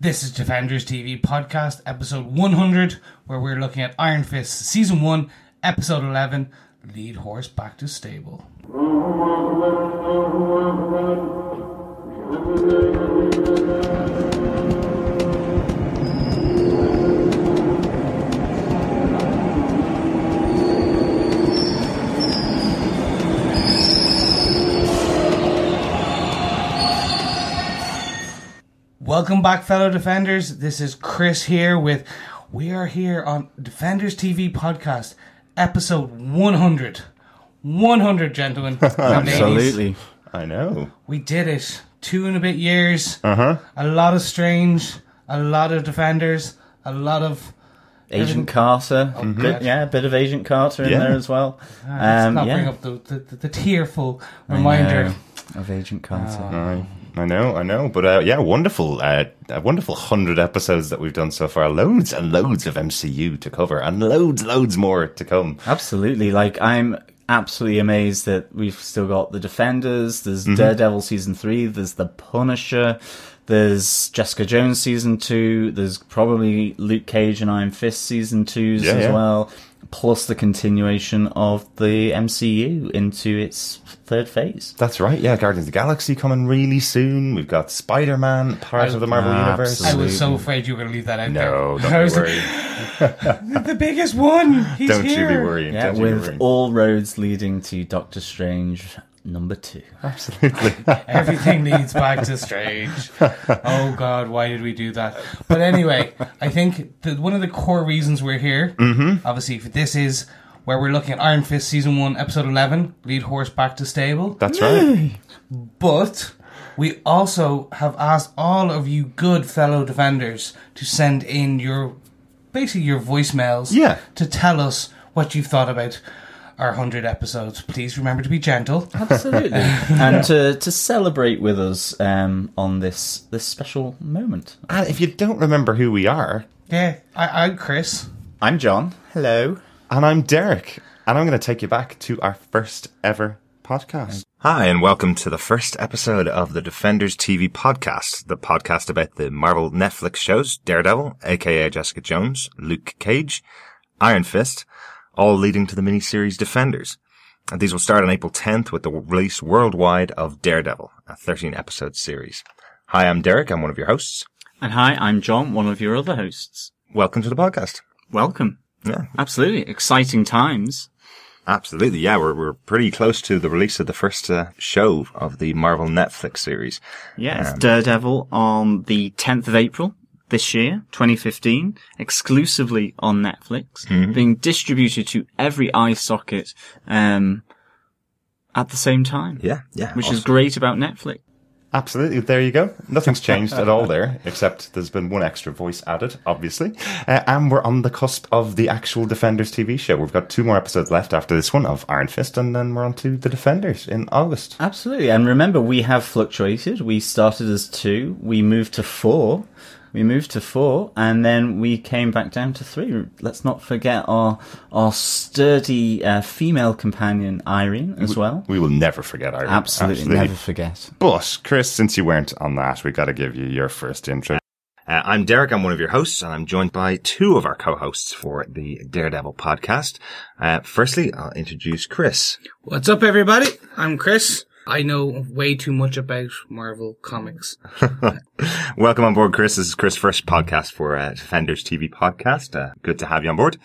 This is Defenders TV podcast, episode 100, where we're looking at Iron Fist, season 1, episode 11 Lead Horse Back to Stable. Welcome back, fellow defenders. This is Chris here with we are here on Defenders TV podcast, episode 100. 100, gentlemen. Absolutely. I know. We did it. Two and a bit years. Uh huh. A lot of strange, a lot of defenders, a lot of. Agent Carter. God. Bit- yeah, a bit of Agent Carter in Yeah. there as well. Let's Um, not yeah. bring up the, the, the, the tearful reminder. of Agent Carter. I, I know. I know. But uh, yeah, wonderful. Uh, a wonderful hundred episodes that we've done so far. Loads and loads of MCU to cover, and loads, loads more to come. Absolutely. Like, I'm absolutely amazed that we've still got the Defenders. There's Daredevil season three. There's the Punisher. There's Jessica Jones season two. There's probably Luke Cage and Iron Fist season twos Yeah, as yeah. well. Plus the continuation of the MCU into its third phase. That's right. Yeah, Guardians of the Galaxy coming really soon. We've got Spider Man, part of the Marvel universe. I was so afraid you were going to leave that out No, there. don't I be worried. the biggest one. He's Don't here. you be worrying. Yeah, don't you be with worrying. all roads leading to Doctor Strange number two. Absolutely. Everything leads back to Strange. Oh God, why did we do that? But anyway, I think that one of the core reasons we're here, Mm-hmm. obviously, for this is where we're looking at Iron Fist season one, episode eleven, lead horse back to stable. That's right. But we also have asked all of you good fellow defenders to send in your basically your voicemails Yeah. to tell us what you've thought about our 100 episodes. Please remember to be gentle. Absolutely. and to, to celebrate with us um, on this this special moment. And if you don't remember who we are, Yeah, I, I'm Chris. I'm John. Hello. And I'm Derek, and I'm going to take you back to our first ever podcast. Hi, and welcome to the first episode of the Defenders TV podcast, the podcast about the Marvel Netflix shows Daredevil, aka Jessica Jones, Luke Cage, Iron Fist, all leading to the miniseries Defenders. And these will start on April 10th with the release worldwide of Daredevil, a 13 episode series. Hi, I'm Derek. I'm one of your hosts. And hi, I'm John, one of your other hosts. Welcome to the podcast. Welcome. Yeah, Absolutely. Exciting times. Absolutely, yeah. We're we're pretty close to the release of the first uh, show of the Marvel Netflix series. Yes, Um, Daredevil on the 10th of April this year, 2015, exclusively on Netflix, Mm-hmm. being distributed to every eye socket, um, at the same time. Yeah, yeah. Which is great about Netflix. Absolutely, there you go. Nothing's changed at all there, except there's been one extra voice added, obviously. Uh, and we're on the cusp of the actual Defenders TV show. We've got two more episodes left after this one of Iron Fist, and then we're on to the Defenders in August. Absolutely. And remember, we have fluctuated. We started as two, we moved to four, we moved to four, and then we came back down to three. Let's not forget our our sturdy uh, female companion, Irene, as well. We will never forget Irene. Absolutely, never forget. But Chris, since you weren't on that, we got to give you your first intro. Uh, I'm Derek. I'm one of your hosts, and I'm joined by two of our co-hosts for the Daredevil podcast. Uh, firstly, I'll introduce Chris. What's up, everybody? I'm Chris. I know way too much about Marvel comics. Welcome on board, Chris. This is Chris' first podcast for uh, Defenders TV podcast. Uh, good to have you on board.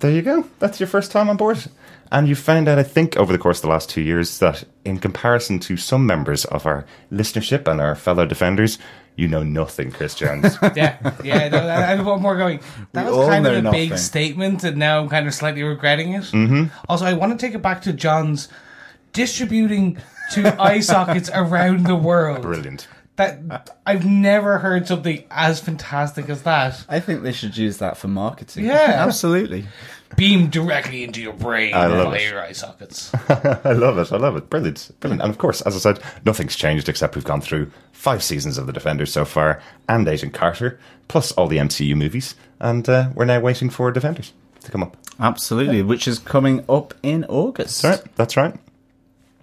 There you go. That's your first time on board. And you found out, I think, over the course of the last two years that in comparison to some members of our listenership and our fellow defenders, you know nothing, Chris Jones. Yeah, yeah. No, I I have one more going. That We was kind of a know big statement, and now I'm kind of slightly regretting it. Mm-hmm. Also, I want to take it back to John's distributing to eye sockets around the world. Brilliant. That I've never heard something as fantastic as that. I think they should use that for marketing. Yeah. absolutely. Beam directly into your brain I love lay it. your eye sockets. I love it. I love it. Brilliant. Brilliant. And of course, as I said, nothing's changed except we've gone through five seasons of The Defenders so far and Agent Carter, plus all the MCU movies. And uh, we're now waiting for Defenders to come up. Absolutely, which is coming up in August. That's right. That's right.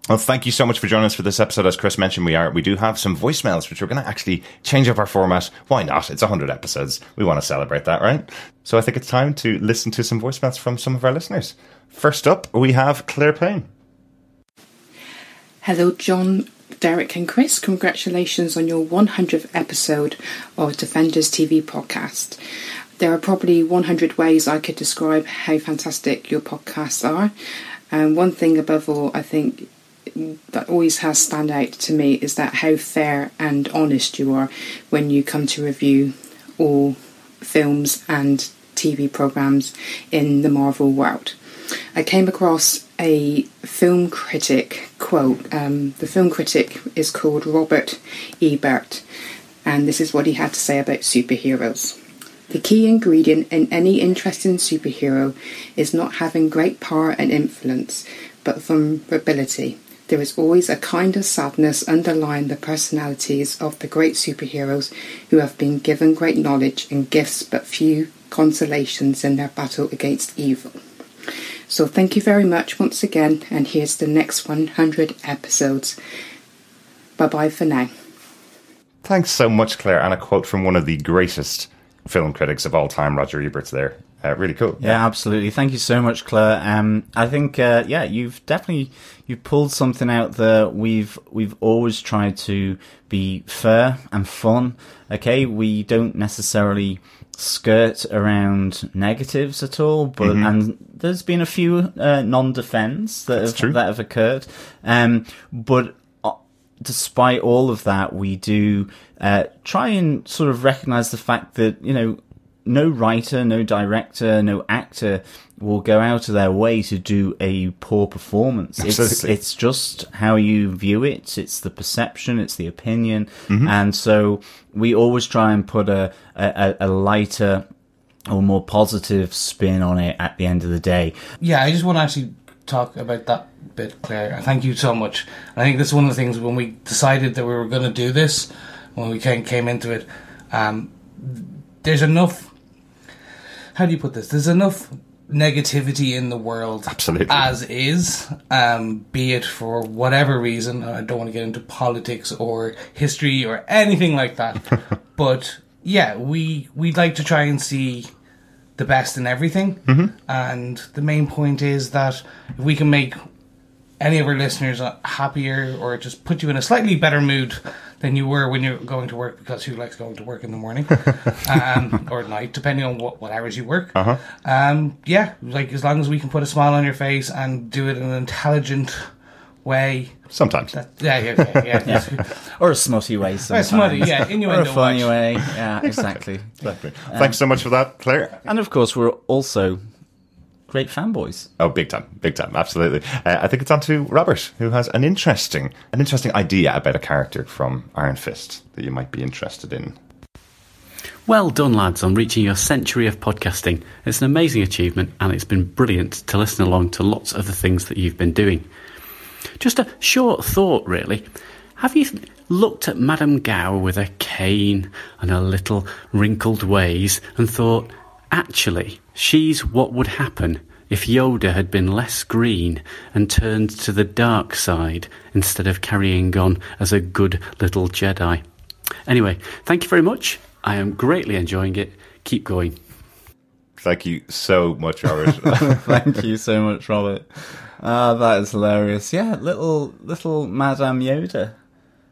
Well, thank you so much for joining us for this episode. As Chris mentioned, we are we do have some voicemails, which we're going to actually change up our format. Why not? It's hundred episodes. We want to celebrate that, right? So I think it's time to listen to some voicemails from some of our listeners. First up, we have Claire Payne. Hello, John, Derek, and Chris. Congratulations on your 100th episode of Defenders TV podcast. There are probably 100 ways I could describe how fantastic your podcasts are. And one thing above all, I think that always has stand out to me is that how fair and honest you are when you come to review all films and TV programs in the Marvel world. I came across a film critic quote. Um, the film critic is called Robert Ebert, and this is what he had to say about superheroes. The key ingredient in any interesting superhero is not having great power and influence, but vulnerability. There is always a kind of sadness underlying the personalities of the great superheroes who have been given great knowledge and gifts but few consolations in their battle against evil. So thank you very much once again, and here's the next 100 episodes. Bye bye for now. Thanks so much, Claire. And a quote from one of the greatest film critics of all time, Roger Ebert's there. Uh, really cool. Yeah, absolutely. Thank you so much, Claire. Um, I think, uh, yeah, you've definitely you've pulled something out there. We've we've always tried to be fair and fun. Okay, we don't necessarily skirt around negatives at all, but Mm-hmm. and there's been a few uh, non-defends that have true. that have occurred. Um, but uh, despite all of that, we do uh, try and sort of recognize the fact that you know no writer, no director, no actor will go out of their way to do a poor performance. It's Absolutely. it's just how you view it. It's the perception. It's the opinion, Mm-hmm. and so we always try and put a a, a lighter or more positive spin on it at the end of the day. Yeah, I just want to actually talk about that bit, Claire. Thank you so much. I think this is one of the things when we decided that we were going to do this, when we came, came into it, um, there's enough. How do you put this? There's enough negativity in the world Absolutely. as is, um, be it for whatever reason. I don't want to get into politics or history or anything like that. but yeah, we we'd like to try and see the best in everything. And the main point is that if we can make any of our listeners uh, happier or just put you in a slightly better mood than you were when you're going to work because who likes going to work in the morning um, or at night, depending on what, what hours you work. Uh-huh. Um, yeah, like as long as we can put a smile on your face and do it in an intelligent way. Sometimes. That, yeah, yeah, yeah. yeah. Or a smutty way, sometimes. smutty, yeah, Or a innuendo funny way, yeah, exactly. Exactly. Thanks so much for that, Claire. and of course, we're also great fanboys. Oh, big time, big time, absolutely. Uh, I think it's on to Robert, who has an interesting, an interesting idea about a character from Iron Fist that you might be interested in. Well done, lads, on reaching your century of podcasting. It's an amazing achievement, and it's been brilliant to listen along to lots of the things that you've been doing. Just a short thought, really. Have you looked at Madame Gao with her cane and her little wrinkled ways and thought, actually, she's what would happen if Yoda had been less green and turned to the dark side instead of carrying on as a good little Jedi? Anyway, thank you very much. I am greatly enjoying it. Keep going. Thank you so much, Robert. Thank you so much, Robert. Ah, that is hilarious. Yeah, little little Madame Yoda.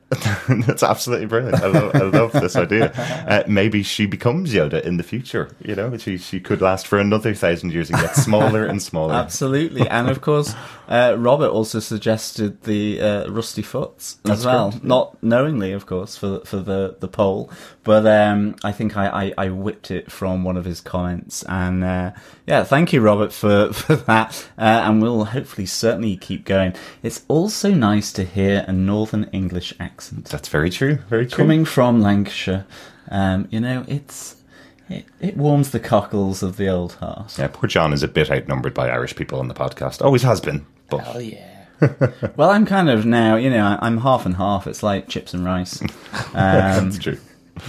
That's absolutely brilliant. I love, I love this idea. Uh, maybe she becomes Yoda in the future. You know, she she could last for another thousand years and get smaller and smaller. Absolutely, and of course, uh, Robert also suggested the uh, Rusty Foots as That's well, correct. not knowingly, of course, for for the the poll. But um, I think I, I, I whipped it from one of his comments, and uh, yeah, thank you, Robert, for for that. Uh, and we'll hopefully certainly keep going. It's also nice to hear a Northern English accent That's very true. Very true. coming from Lancashire. Um, you know, it's it, it warms the cockles of the old heart. Yeah, poor John is a bit outnumbered by Irish people on the podcast. Always has been. But Hell yeah. Well, I'm kind of now, you know, I'm half and half. It's like chips and rice. Um, that's true.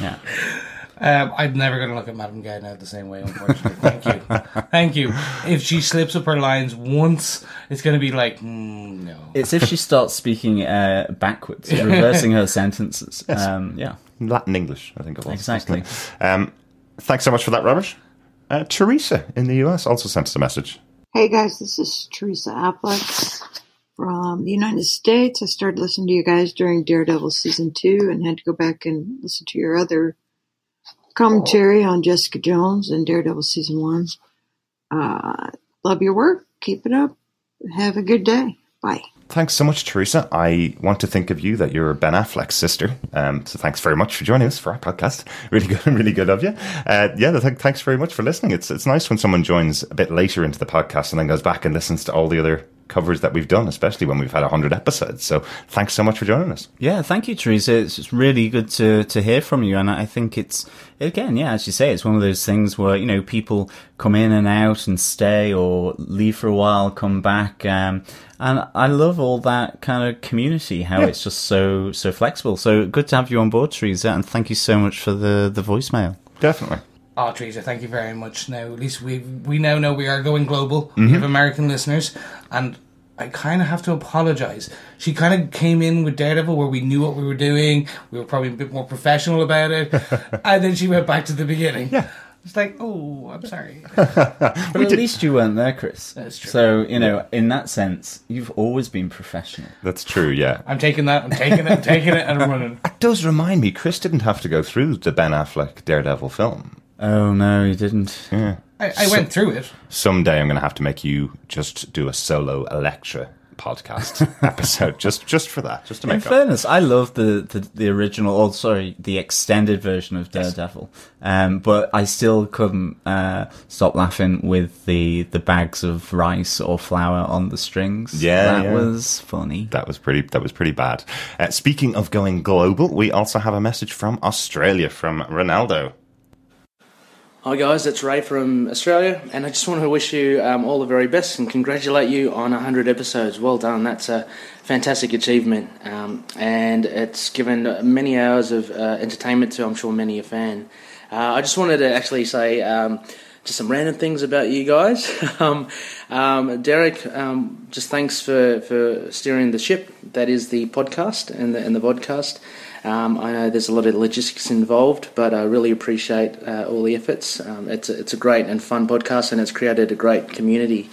yeah. Um, I'm never going to look at Madame Gao now the same way, unfortunately. Thank you. Thank you. If she slips up her lines once, it's going to be like, mm, no. It's if she starts speaking uh, backwards, reversing her sentences. Um, yeah, Latin English, I think it was. Exactly. Um, thanks so much for that, Robert. Uh, Teresa in the US also sent us a message. Hey guys, this is Teresa Affleck from the United States. I started listening to you guys during Daredevil season two and had to go back and listen to your other commentary on Jessica Jones and Daredevil season one. Uh, love your work. Keep it up. Have a good day. Bye. Thanks so much, Teresa. I want to think of you that you're Ben Affleck's sister. Um, so thanks very much for joining us for our podcast. Really good, really good of you. Uh, yeah, th- thanks very much for listening. It's it's nice when someone joins a bit later into the podcast and then goes back and listens to all the other covers that we've done, especially when we've had hundred episodes. So thanks so much for joining us. Yeah, thank you, Teresa. It's it's really good to, to hear from you. And I think it's, again, yeah, as you say, it's one of those things where, you know, people come in and out and stay or leave for a while, come back. Um, and I love all that kind of community, how it's just so, so flexible. So good to have you on board, Teresa. And thank you so much for the, the voicemail. Definitely. Oh, Teresa, thank you very much. Now, at least we we now know we are going global. We have American listeners, and I kind of have to apologize. She kind of came in with Daredevil, where we knew what we were doing. We were probably a bit more professional about it, and then she went back to the beginning. Yeah, it's like, oh, I'm sorry. But at least you weren't there, Chris. That's true. So, you know, in that sense, you've always been professional. That's true. Yeah. I'm taking that. I'm taking it. I'm taking it, and I'm running. It does remind me, Chris didn't have to go through the Ben Affleck Daredevil film. Oh, no, he didn't. Yeah. I, I went through it. Someday I'm going to have to make you just do a solo Elektra podcast episode just just for that, just to In make up. fairness, I love the, the, the original, oh sorry, the extended version of Daredevil. Um, but I still couldn't uh, stop laughing with the, the bags of rice or flour on the strings. Yeah, that yeah. was funny. That was pretty. That was pretty bad. Uh, speaking of going global, we also have a message from Australia from Ronaldo. Hi guys, it's Ray from Australia, and I just want to wish you um, all the very best and congratulate you on 100 episodes. Well done, that's a fantastic achievement, um, and it's given many hours of uh, entertainment to, I'm sure, many a fan. Uh, I just wanted to actually say um, just some random things about you guys. um, um, Derek, um, just thanks for, for steering the ship that is the podcast and the, and the vodcast. Um, I know there's a lot of logistics involved, but I really appreciate uh, all the efforts. Um, it's a, it's a great and fun podcast, and it's created a great community.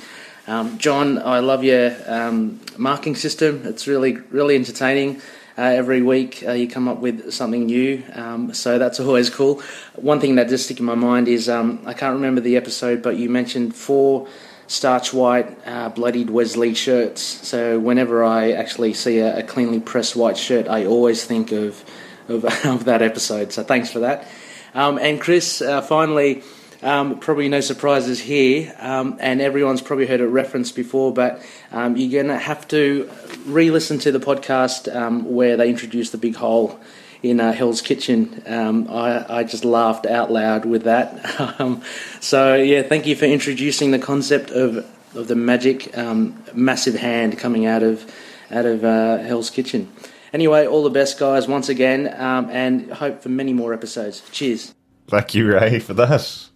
Um, John, I love your um, marking system. It's really really entertaining. Uh, every week uh, you come up with something new, um, so that's always cool. One thing that does stick in my mind is um, I can't remember the episode, but you mentioned four starch white uh, bloodied Wesley shirts. So whenever I actually see a, a cleanly pressed white shirt, I always think of of, of that episode. So thanks for that. Um, and Chris, uh, finally, um, probably no surprises here, um, and everyone's probably heard it referenced before, but um, you're going to have to re-listen to the podcast um, where they introduce the big hole in uh, Hell's Kitchen. Um, I, I just laughed out loud with that. um, so yeah, thank you for introducing the concept of of the magic um, massive hand coming out of out of uh, Hell's Kitchen. Anyway, all the best, guys, once again, um, and hope for many more episodes. Cheers. Thank you, Ray, for that.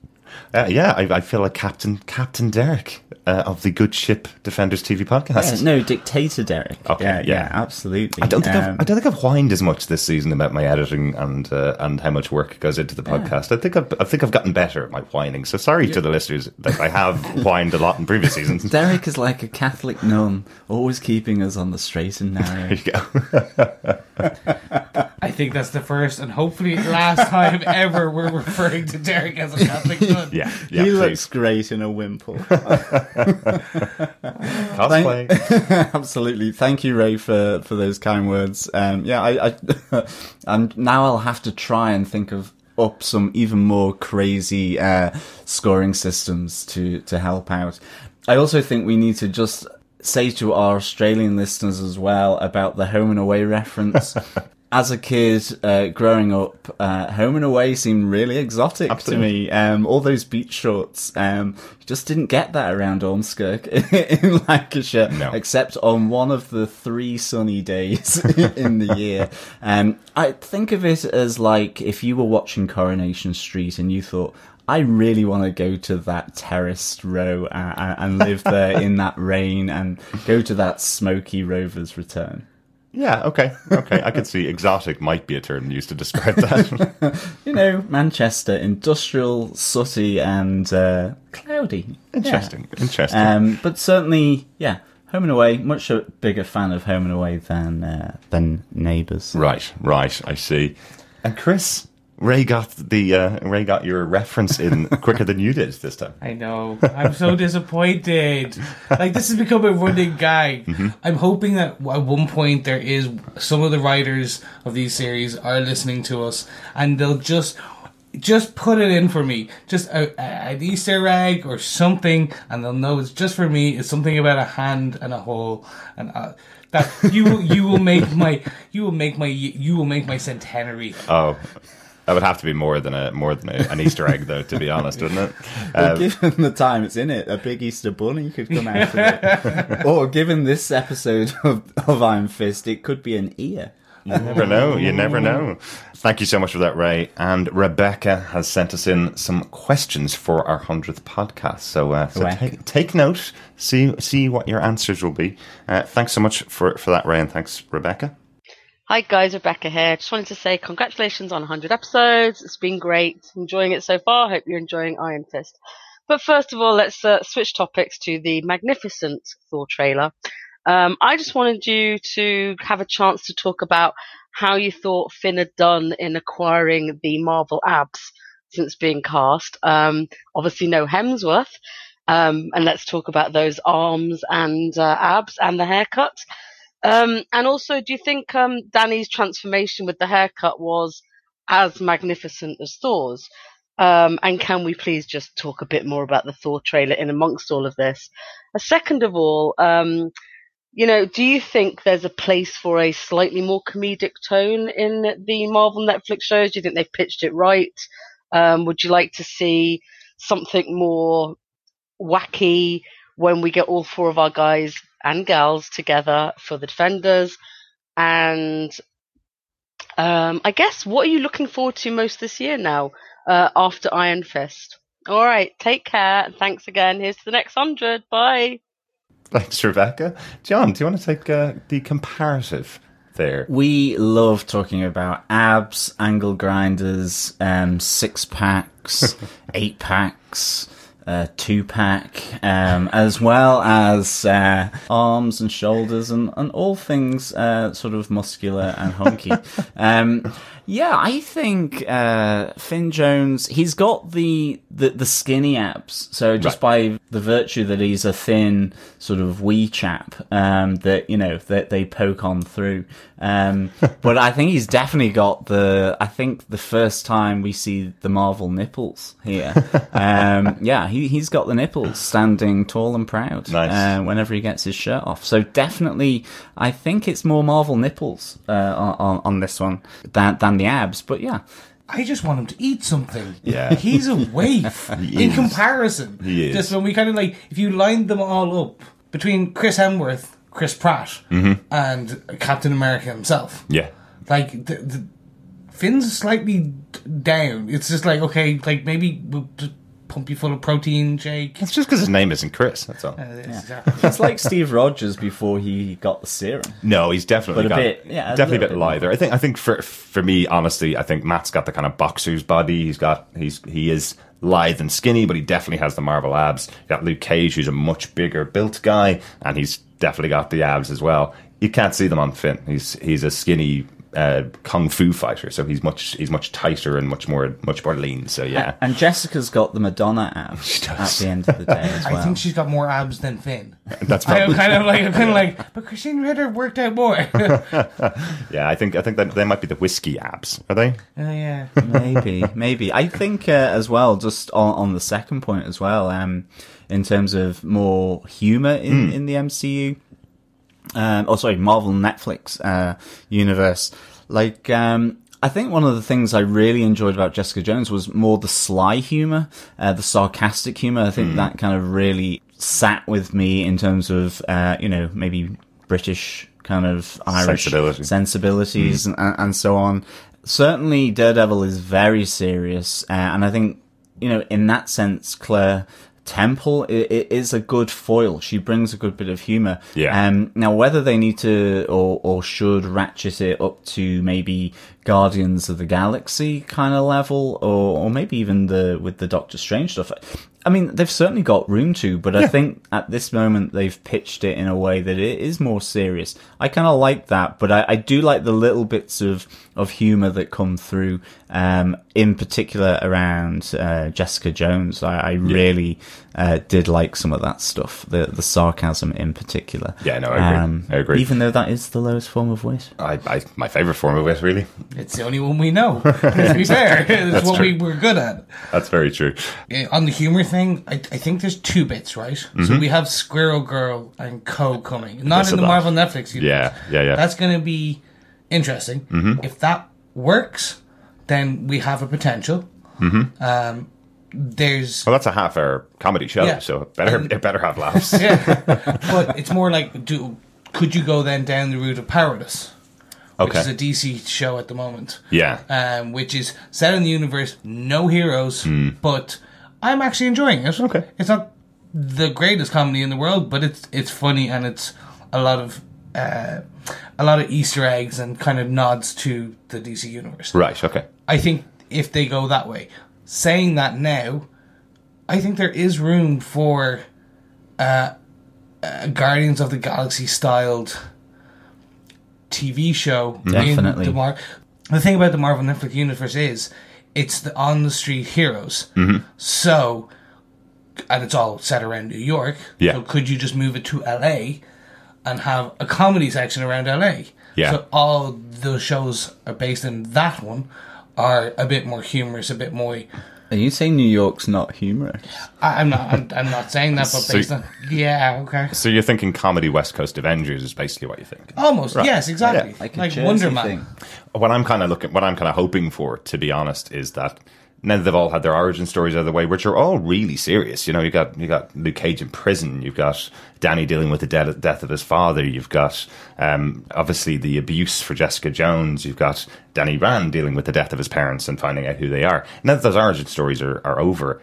Uh, yeah, I, I feel like Captain Captain Derek uh, of the Good Ship Defenders TV podcast. Yeah, no, Dictator Derek. Okay, yeah, yeah. yeah, absolutely. I don't think I've, Um, I don't think I've whined as much this season about my editing and uh, and how much work goes into the podcast. I think I've, I think I've gotten better at my whining. So sorry to the listeners that I have whined a lot in previous seasons. Derek is like a Catholic nun, always keeping us on the straight and narrow. There you go. I think that's the first and hopefully last time ever we're referring to Derek as a Catholic nun. Yeah, yeah. he please. looks great in a wimple. cosplay. Absolutely. Thank you, Ray, for, for those kind words. Um, yeah, I, I and now I'll have to try and think of up some even more crazy uh, scoring systems to to help out. I also think we need to just say to our Australian listeners as well about the home and away reference. As a kid uh, growing up, uh, Home and Away seemed really exotic Absolutely. to me. Um, all those beach shorts, um, you just didn't get that around Ormskirk in Lancashire, No. except on one of the three sunny days in the year. Um, I think of it as like if you were watching Coronation Street and you thought. I really want to go to that terraced row uh, and live there in that rain and go to that smoky Rover's Return. Yeah, okay, okay. I could see exotic might be a term used to describe that. you know, Manchester, industrial, sooty, and uh, cloudy. interesting, interesting. Um, but certainly, yeah, Home and Away. Much a bigger fan of Home and Away than uh, than Neighbours. right, right. I see. And Chris, Ray got the uh, Ray got your reference in quicker than you did this time. I know. I'm so disappointed. Like this has become a running gag. I'm hoping that at one point there is some of the writers of these series are listening to us and they'll just just put it in for me. Just a, a, an Easter egg or something, and they'll know it's just for me. It's something about a hand and a hole, and uh, that you will you will make my you will make my you will make my centenary. Oh, that would have to be more than a more than a, an Easter egg, though. To be honest, wouldn't it? Um, given the time it's in it, a big Easter bunny could come out of it. or given this episode of, of Iron Fist, it could be an ear. You never know. You never know. Thank you so much for that, Ray. And Rebecca has sent us in some questions for our hundredth podcast. So, uh, so take, take note. See see what your answers will be. Uh, thanks so much for for that, Ray, and thanks, Rebecca. Hi guys, Rebecca here. Just wanted to say congratulations on 100 episodes. It's been great. Enjoying it so far. Hope you're enjoying Iron Fist. But first of all, let's uh, switch topics to the magnificent Thor trailer. Um, I just wanted you to have a chance to talk about how you thought Finn had done in acquiring the Marvel abs since being cast. Um, obviously, no Hemsworth. Um, and let's talk about those arms and uh, abs and the haircut. Um, and also, do you think um, Danny's transformation with the haircut was as magnificent as Thor's? Um, and can we please just talk a bit more about the Thor trailer in amongst all of this? Uh, second of all, um, you know, do you think there's a place for a slightly more comedic tone in the Marvel Netflix shows? Do you think they've pitched it right? Um, would you like to see something more wacky when we get all four of our guys and girls together for the Defenders? And um, I guess what are you looking forward to most this year now uh, after Iron Fist? All right, take care. Thanks again. Here's to the next hundred. Bye. Thanks, Rebecca. John, do you want to take uh, the comparative there? We love talking about abs, angle grinders, um, six packs, eight packs, uh, two pack, um, as well as uh, arms and shoulders and, and all things uh, sort of muscular and hunky. um, yeah, I think uh, Finn Jones. He's got the, the the skinny abs. So just by the virtue that he's a thin sort of wee chap, um, that you know that they poke on through. Um, but I think he's definitely got the. I think the first time we see the Marvel nipples here, um, yeah, he he's got the nipples standing tall and proud. Nice. Uh, whenever he gets his shirt off. So definitely, I think it's more Marvel nipples uh, on, on on this one than than the abs. But yeah. I just want him to eat something. Yeah. He's a waif He in is. comparison. He is. Just when we kind of like, if you lined them all up between Chris Hemsworth, Chris Pratt, Mm-hmm. and Captain America himself, Yeah. like the, the Finn's slightly down. It's just like okay, like maybe we'll pump you full of protein, Jake. It's just because his name isn't Chris. That's all. Uh, it's exactly- It's like Steve Rogers before he got the serum. No, he's definitely But a got, bit- yeah, a definitely a bit bit lither. I think I think for for me, honestly, I think Matt's got the kind of boxer's body. He's got he's he is lithe and skinny, but he definitely has the Marvel abs. You got Luke Cage, who's a much bigger built guy, and he's definitely got the abs as well. You can't see them on Finn. He's he's a skinny uh, kung fu fighter, so he's much he's much tighter and much more much more lean. So yeah, And Jessica's got the Madonna abs She at the end of the day as well. I think she's got more abs than Finn. that's I'm probably kind of like, I'm kind of like, but Krysten Ritter worked out more. oh yeah. I think I think that they might be the whiskey abs. Are they? yeah. maybe, maybe. I think uh, as well, just on, on the second point as well, um, in terms of more humor in, Hmm. in the MCU, um, oh sorry, Marvel Netflix uh, universe. Like, um, I think one of the things I really enjoyed about Jessica Jones was more the sly humor, uh, the sarcastic humor. I think that kind of really sat with me in terms of, uh, you know, maybe British kind of Irish Sensibility. sensibilities and, and so on. Certainly, Daredevil is very serious, uh, and I think you know in that sense, Claire Temple i- i- is a good foil. She brings a good bit of humor. Yeah. Um, now, whether they need to or or should ratchet it up to maybe Guardians of the Galaxy kind of level, or or maybe even the with the Doctor Strange stuff. I mean, they've certainly got room to, but I think at this moment they've pitched it in a way that it is more serious. I kind of like that, but I, I do like the little bits of, of humor that come through, um, in particular around uh, Jessica Jones. I, I really uh, did like some of that stuff, the the sarcasm in particular. Um, Yeah, no, I agree. I agree. Even though that is the lowest form of wit. I, I, my favorite form of it, really. It's the only one we know. to be fair, it's That's what true. we were good at. That's very true. On the humor thing, I, I think there's two bits, right? So Mm-hmm. we have Squirrel Girl and Co coming, not Yes, in the that. Marvel Netflix universe. Yeah, yeah, yeah. That's going to be interesting. Mm-hmm. If that works, then we have a potential. Mm-hmm. Um, there's Well, that's a half-hour comedy show, Yeah. so it better it better have laughs. yeah, but it's more like do could you go then down the route of Powerless, which Okay. is a DC show at the moment. Yeah. um, which is set in the universe, no heroes, but I'm actually enjoying it. Okay. it's not the greatest comedy in the world, but it's it's funny and it's a lot of uh, a lot of Easter eggs and kind of nods to the DC universe. Right. Okay. I think if they go that way, saying that now, I think there is room for uh, a Guardians of the Galaxy styled TV show. in Definitely. The, Mar- the thing about the Marvel Netflix universe is it's the on the street heroes. So, and it's all set around New York. Yeah. So could you just move it to LA and have a comedy section around LA? Yeah. So all the shows are based in that one are a bit more humorous, a bit more. Are you saying New York's not humorous? I, I'm not. I'm, I'm not saying that, but So- based on yeah, okay, So you're thinking comedy West Coast Avengers is basically what you think. almost yes, exactly. Yeah. Like a like Jersey Wonder Man. thing. What I'm kind of looking, what I'm kind of hoping for, to be honest, is that now they've all had their origin stories out of the way, which are all really serious. You know, you got you got Luke Cage in prison, you've got Danny dealing with the de- death of his father, you've got um, obviously the abuse for Jessica Jones, you've got Danny Rand dealing with the death of his parents and finding out who they are. Now that those origin stories are, are over.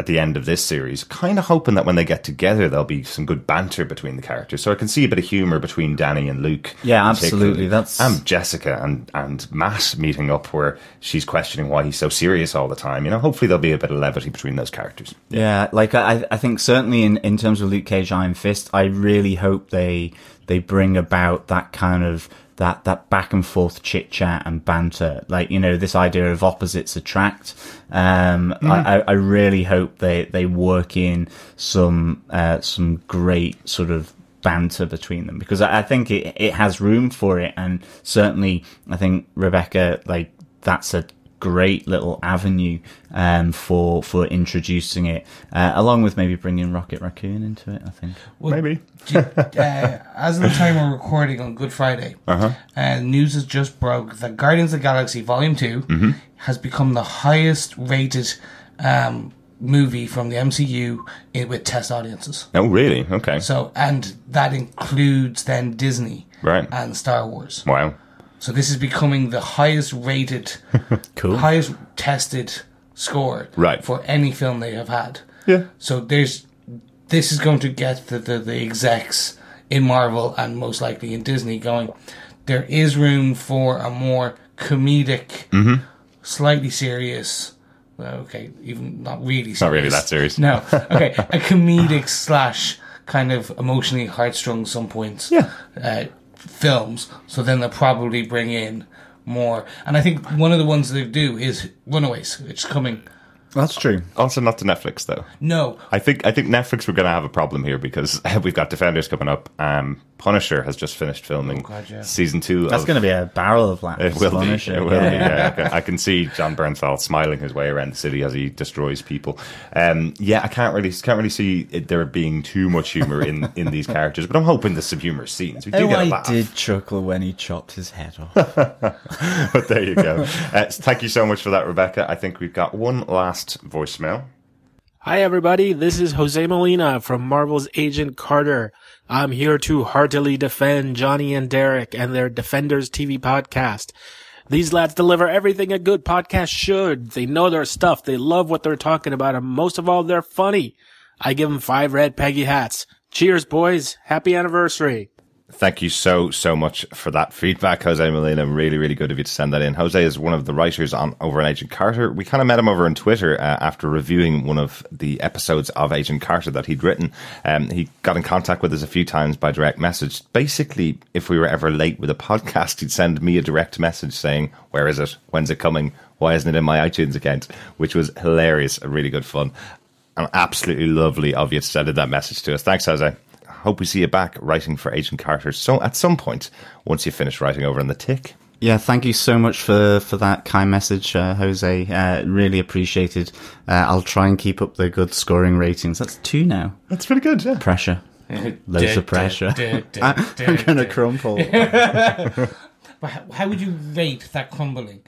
At the end of this series, kind of hoping that when they get together, there'll be some good banter between the characters. So I can see a bit of humor between Danny and Luke. Yeah, absolutely. That's- and Jessica and, and Matt meeting up where she's questioning why he's so serious all the time. You know, hopefully there'll be a bit of levity between those characters. Yeah, like I, I think certainly in, in terms of Luke Cage Iron Fist, I really hope they they bring about that kind of that that back and forth chit chat and banter. Like you know, this idea of opposites attract. Um, I, I I really hope they they work in some uh, some great sort of banter between them because I, I think it it has room for it, and certainly I think Rebecca like that's a great little avenue um, for for introducing it, uh, along with maybe bringing Rocket Raccoon into it. I think. Well, Maybe. do you- uh, as of the time we're recording on Good Friday, Uh-huh. uh, news has just broke that Guardians of the Galaxy Volume 2 Mm-hmm. has become the highest rated um, movie from the MCU in, with test audiences. Oh, really? Okay. So, and that includes then Disney Right. and Star Wars. wow. So this is becoming the highest rated, Cool. highest tested score Right. for any film they have had. Yeah. So there's this is going to get the, the, the execs in Marvel and most likely in Disney going. There is room for a more comedic, Mm-hmm. slightly serious. well, Okay, even not really. Serious. Not really that serious. No. Okay, a comedic slash kind of emotionally heartstrung some points. Yeah. Uh, films. So then they'll probably bring in more. And I think one of the ones they do is Runaways, which is coming That's true. Also, not to Netflix though. No, I think I think Netflix we're going to have a problem here because we've got Defenders coming up. Um, Punisher has just finished filming Oh, God, yeah. season two. That's going to be a barrel of laughs. It will be. Punisher. It will yeah. be. Yeah, I, can, I can see Jon Bernthal smiling his way around the city as he destroys people. Um, yeah, I can't really can't really see it, there being too much humor in, in these characters, but I'm hoping there's some humorous scenes. We do Oh, get a I laugh. did chuckle when he chopped his head off. but there you go. Uh, thank you so much for that, Rebecca. I think we've got one last voicemail. Hi, everybody. This is Jose Molina from Marvel's Agent Carter. I'm here to heartily defend Johnny and Derek and their Defenders TV podcast. These lads deliver everything a good podcast should. They know their stuff. They love what they're talking about. And most of all, they're funny. I give them five red Peggy hats. Cheers, boys. Happy anniversary. Thank you so, so much for that feedback, Jose Molina. Really, really good of you to send that in. Jose is one of the writers on over on Agent Carter. We kind of met him over on Twitter uh, after reviewing one of the episodes of Agent Carter that he'd written. Um, he got in contact with us a few times by direct message. Basically, if we were ever late with a podcast, he'd send me a direct message saying, Where is it? When's it coming? Why isn't it in my iTunes account? Which was hilarious and really good fun. And absolutely lovely of you to send that message to us. Thanks, Jose hope we see you back writing for Agent Carter. So at some point, once you finish writing over in the tick. Yeah, thank you so much for, for that kind message, uh, Jose. Uh, really appreciated. Uh, I'll try and keep up the good scoring ratings. That's two now. That's pretty good, yeah. Pressure. Loads of pressure. I'm going to crumple. But how, how would you rate that crumbling?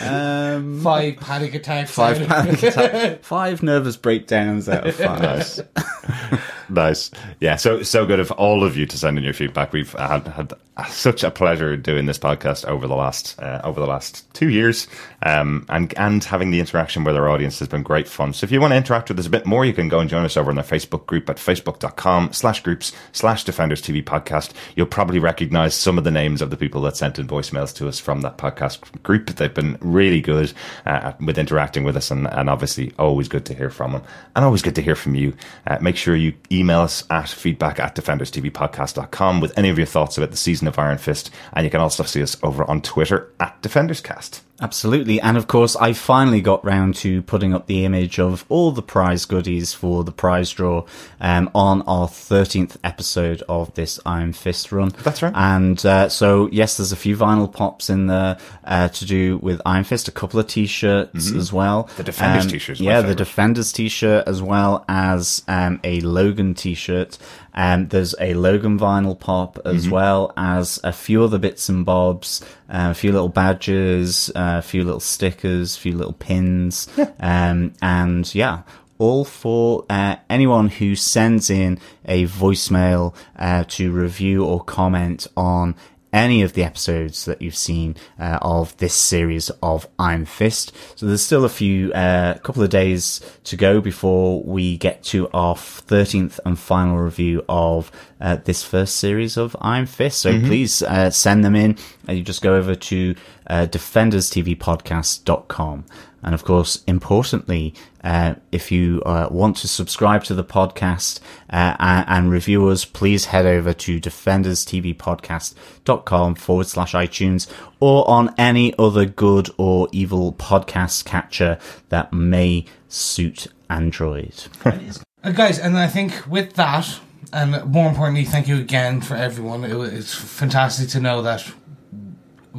Um, Five panic attacks. five panic attack, five nervous breakdowns out of five. Nice. nice. Yeah, so so good of all of you to send in your feedback. We've had had such a pleasure doing this podcast over the last uh, over the last two years, um, and and having the interaction with our audience has been great fun. So if you want to interact with us a bit more, you can go and join us over in the Facebook group at facebook.com slash groups slash Defenders TV podcast. You'll probably recognize some of the names of the people that sent in voicemails to us from that podcast group. They've been really good uh, with interacting with us, and, and obviously always good to hear from them, and always good to hear from you. Uh, make sure you email us at feedback at defenderstvpodcast.com with any of your thoughts about the season of Iron Fist, and you can also see us over on Twitter at DefendersCast. Absolutely. And of course, I finally got round to putting up the image of all the prize goodies for the prize draw um, on our 13th episode of this Iron Fist run. That's right. And uh, so, yes, there's a few vinyl pops in there uh, to do with Iron Fist, a couple of t shirts as well. Mm-hmm. The Defenders Um, t-shirt's my Yeah, the. Defenders t shirt as well as um, a Logan t shirt. Um, there's a Logan vinyl pop as Mm-hmm. well as a few other bits and bobs, uh, a few little badges, uh, a few little stickers, a few little pins, um, and yeah. All for uh, anyone who sends in a voicemail uh, to review or comment on any of the episodes that you've seen uh, of this series of Iron Fist. So there's still a few, uh, couple of days to go before we get to our 13th and final review of uh, this first series of Iron Fist. So please uh, send them in. Uh, you just go over to uh, defenderstvpodcast.com. And of course, importantly, uh, if you uh, want to subscribe to the podcast uh, and, review us, please head over to defenderstvpodcast.com forward slash iTunes or on any other good or evil podcast catcher that may suit Android. Uh, guys, and I think with that, and more importantly, thank you again for everyone. It, it's fantastic to know that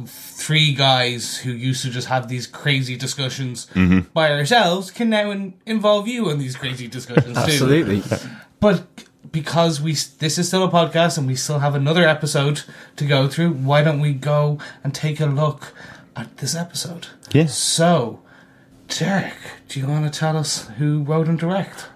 three guys who used to just have these crazy discussions mm-hmm. by ourselves can now in- involve you in these crazy discussions too. Absolutely. But because we this is still a podcast and we still have another episode to go through, why don't we go and take a look at this episode? Yes. So, Derek, do you want to tell us who wrote and direct?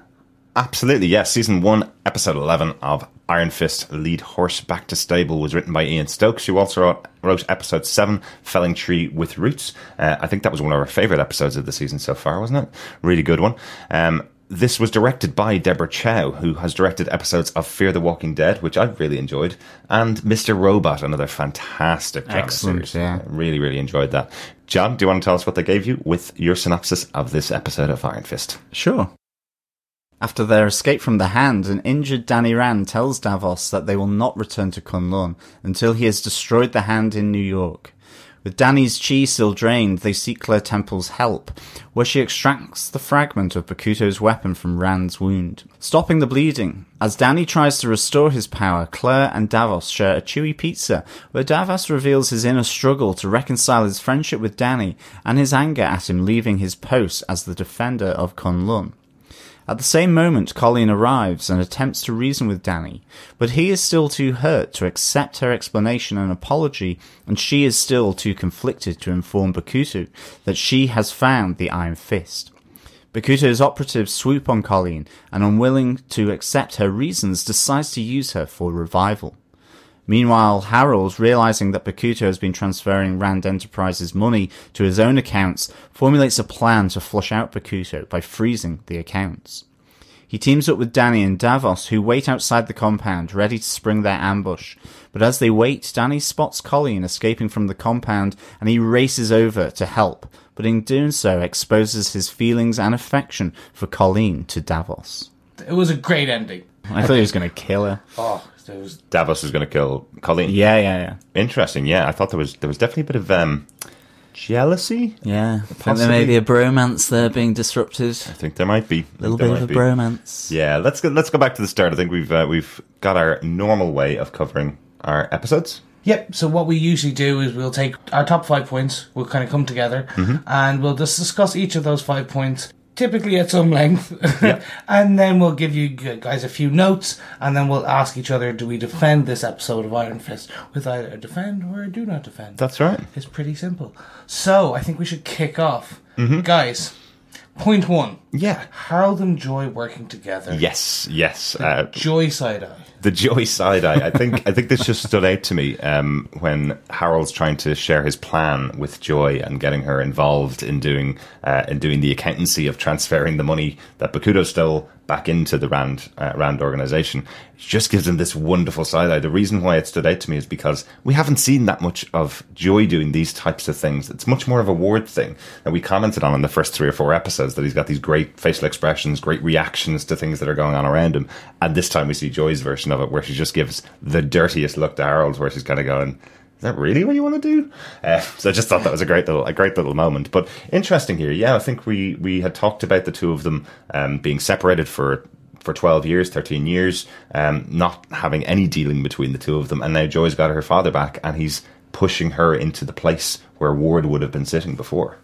Absolutely, yes. Season 1, Episode 11 of Iron Fist Lead Horse Back to Stable was written by Ian Stokes, who also wrote, wrote Episode 7, Felling Tree with Roots. Uh, I think that was one of our favourite episodes of the season so far, wasn't it? Really good one. Um, this was directed by Deborah Chow, who has directed episodes of Fear the Walking Dead, which I've really enjoyed, and Mr. Robot, another fantastic drama Excellent, series. yeah. Really, really enjoyed that. John, do you want to tell us what they gave you with your synopsis of this episode of Iron Fist? Sure. After their escape from the Hand, an injured Danny Rand tells Davos that they will not return to Kunlun until he has destroyed the Hand in New York. With Danny's chi still drained, they seek Claire Temple's help, where she extracts the fragment of Bakuto's weapon from Rand's wound, stopping the bleeding. As Danny tries to restore his power, Claire and Davos share a chewy pizza, where Davos reveals his inner struggle to reconcile his friendship with Danny and his anger at him leaving his post as the defender of Kunlun. At the same moment, Colleen arrives and attempts to reason with Danny, but he is still too hurt to accept her explanation and apology, and she is still too conflicted to inform Bakuto that she has found the Iron Fist. Bakuto's operatives swoop on Colleen and, unwilling to accept her reasons, decides to use her for revival. Meanwhile, Harold, realizing that Bakuto has been transferring Rand Enterprises money to his own accounts, formulates a plan to flush out Bakuto by freezing the accounts. He teams up with Danny and Davos, who wait outside the compound, ready to spring their ambush. But as they wait, Danny spots Colleen escaping from the compound and he races over to help, but in doing so exposes his feelings and affection for Colleen to Davos. It was a great ending. I thought he was going to kill her. Oh, there was Davos is going to kill Colleen. Yeah, yeah, yeah. Interesting. Yeah, I thought there was there was definitely a bit of um, jealousy. Yeah, I think there may be a bromance there being disrupted. I think there might be A little There bit of a be. bromance. Yeah, let's go. Let's go back to the start. I think we've uh, we've got our normal way of covering our episodes. Yep. So what we usually do is we'll take our top five points. We'll kind of come together and we'll just discuss each of those five points, typically at some length, and then we'll give you guys a few notes, and then we'll ask each other: Do we defend this episode of Iron Fist with either a defend or a do not defend? That's right. It's pretty simple. So I think we should kick off, guys. Point one: Yeah. Harold and Joy working together. Yes. Yes. Uh, Joy side eye. The joy side eye. I think I think this just stood out to me um, when Harold's trying to share his plan with Joy and getting her involved in doing uh, in doing the accountancy of transferring the money that Bakuto stole back into the Rand uh, Rand organization. It just gives him this wonderful side eye. The reason why it stood out to me is because we haven't seen that much of Joy doing these types of things. It's much more of a Ward thing that we commented on in the first three or four episodes. That he's got these great facial expressions, great reactions to things that are going on around him, and this time we see Joy's version of it, where she just gives the dirtiest look to Harold, where she's kind of going. Is that really what you want to do? Uh, so I just thought that was a great little, a great little moment. But interesting here, yeah. I think we we had talked about the two of them um, being separated for for 12 years, 13 years, um, not having any dealing between the two of them. And now Joy's got her father back and he's pushing her into the place where Ward would have been sitting before.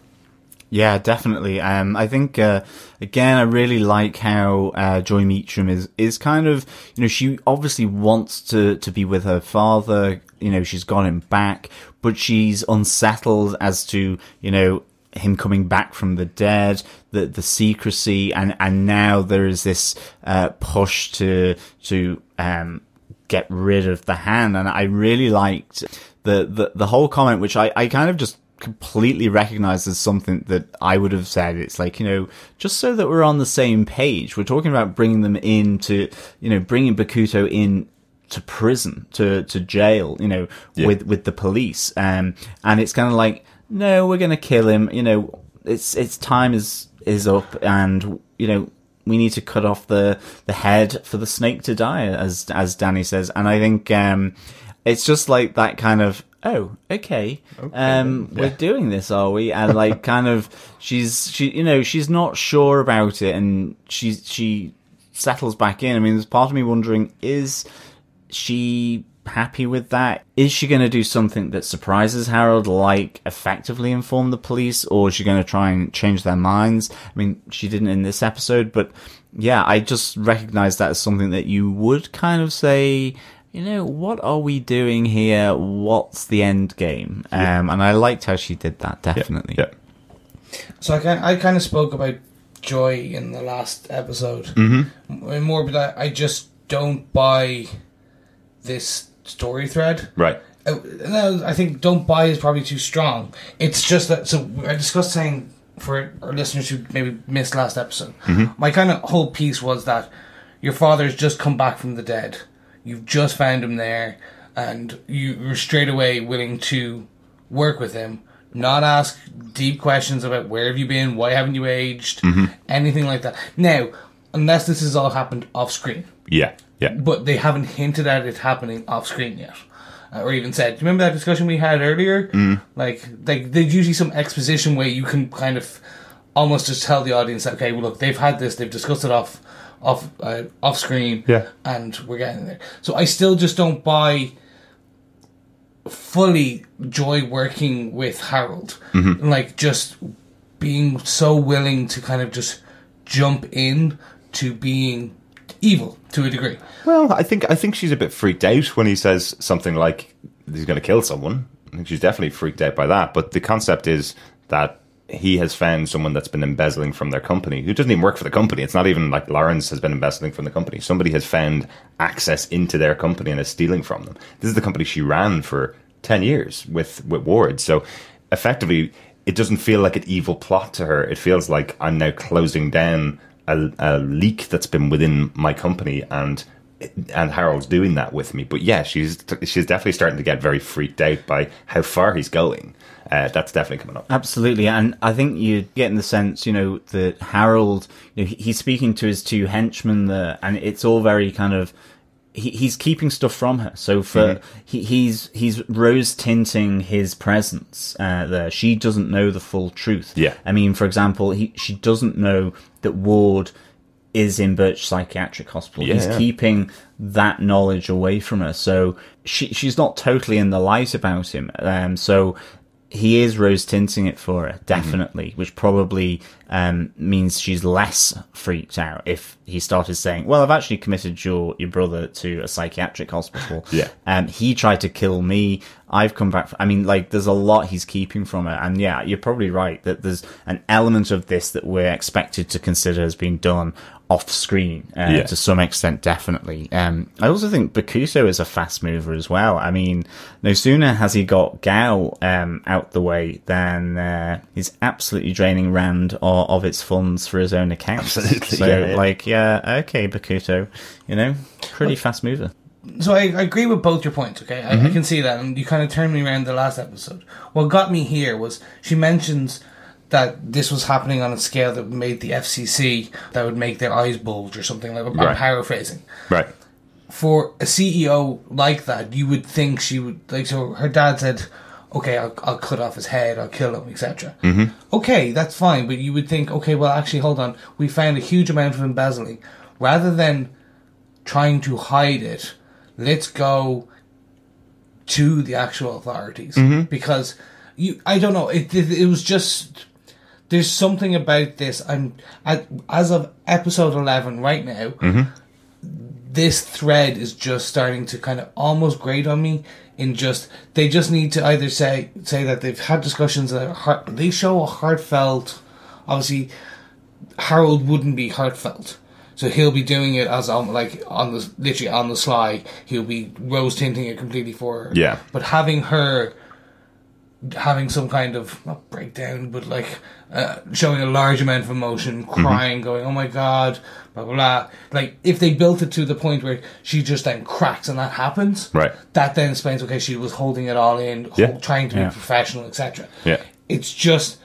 Yeah, definitely. Um, I think uh, again, I really like how uh, Joy Meacham is is kind of you know she obviously wants to to be with her father. You know, she's got him back, but she's unsettled as to you know him coming back from the dead, the the secrecy, and and now there is this uh, push to to um, get rid of the hand. And I really liked the the, the whole comment, which I, I kind of just completely recognized as something that I would have said. It's like, you know, just so that we're on the same page, we're talking about bringing them in to, you know, bringing Bakuto in to prison, to, to jail, you know, Yeah. with, with the police. Um, and it's kind of like, no, we're going to kill him. You know, it's, it's time is, is up and, you know, we need to cut off the, the head for the snake to die, as, as Danny says. And I think, um, it's just like that kind of, oh, okay, um, we're doing this, are we? And like, kind of, she's, she, you know, she's not sure about it and she's, she settles back in. I mean, there's part of me wondering, is she happy with that? Is she going to do something that surprises Harold, like effectively inform the police, or is she going to try and change their minds? I mean, she didn't in this episode, but yeah, I just recognize that as something that you would kind of say, you know, what are we doing here? What's the end game? Um, and I liked how she did that, definitely. Yeah. So I kind I kind of spoke about joy in the last episode. Mm-hmm. More, but I, I just don't buy this story thread. Right. Uh, no, I think don't buy is probably too strong. It's just that. So I discussed saying for our listeners who maybe missed last episode, my kind of whole piece was that your father's just come back from the dead. You've just found him there, and you're straight away willing to work with him, not ask deep questions about where have you been, why haven't you aged, anything like that. Now, unless this has all happened off screen Yeah. Yeah. but they haven't hinted at it happening off screen yet. uh, or even said, "Do you remember that discussion we had earlier?" Mm. Like, like there's usually some exposition where you can kind of almost just tell the audience, "Okay, well, look, they've had this, they've discussed it off, off, uh, off screen, Yeah. and we're getting there." So I still just don't buy fully joy working with Harold, Mhm. like just being so willing to kind of just jump in to being evil to a degree. Well, I think I think she's a bit freaked out when he says something like he's going to kill someone. I think she's definitely freaked out by that. But the concept is that he has found someone that's been embezzling from their company who doesn't even work for the company. It's not even like Lawrence has been embezzling from the company. Somebody has found access into their company and is stealing from them. This is the company she ran for ten years with with Ward. So effectively, it doesn't feel like an evil plot to her. It feels like I'm now closing down a, a leak that's been within my company and and Harold's doing that with me. But yeah, she's she's definitely starting to get very freaked out by how far he's going. Uh, that's definitely coming up. Absolutely, and I think you're getting the sense, you know, that Harold, you know, he's speaking to his two henchmen there, and it's all very kind of. He, he's keeping stuff from her, so for Mhm. he, he's he's rose tinting his presence uh, there. She doesn't know the full truth. Yeah. I mean, for example, he she doesn't know that Ward is in Birch Psychiatric Hospital. Yeah, he's yeah. keeping that knowledge away from her, so she she's not totally in the light about him. Um, so he is rose tinting it for her, definitely, which probably um, means she's less freaked out if he started saying, "Well, I've actually committed your your brother to a psychiatric hospital. Yeah. um, he tried to kill me. I've come back. I mean, like, there's a lot he's keeping from her, and yeah, you're probably right that there's an element of this that we're expected to consider as being done off screen uh, Yeah. to some extent, definitely. Um, I also think Bakuto is a fast mover as well. I mean, no sooner has he got Gao um, out the way than uh, he's absolutely draining Rand of, of its funds for his own account. Absolutely, So, yeah, yeah. like, yeah, okay, Bakuto, you know, pretty fast mover. So I, I agree with both your points. Okay, I, I Mhm. can see that, and you kind of turned me around the last episode. What got me here was she mentions that this was happening on a scale that made the FCC that would make their eyes bulge or something like. I'm Right. paraphrasing. Right. For a CEO like that, you would think she would like. So her dad said, "Okay, I'll, I'll cut off his head, I'll kill him, etc." Mm-hmm. Okay, that's fine, but you would think, okay, well, actually, hold on. We found a huge amount of embezzling. Rather than trying to hide it, let's go to the actual authorities Mhm. because you. I don't know. It, it it was just there's something about this. I'm as of episode eleven right now. Mm-hmm. This thread is just starting to kind of almost grate on me. In just they just need to either say say that they've had discussions that are heart, they show a heartfelt. Obviously, Harold wouldn't be heartfelt. So he'll be doing it as on like on the literally on the sly. He'll be rose tinting it completely for her. Yeah. But having her having some kind of not breakdown, but like uh, showing a large amount of emotion, crying, going, "Oh my god," blah blah blah. Like if they built it to the point where she just then cracks and that happens, Right. That then explains okay, she was holding it all in, Yeah. trying to Yeah. be professional, etc. Yeah. It's just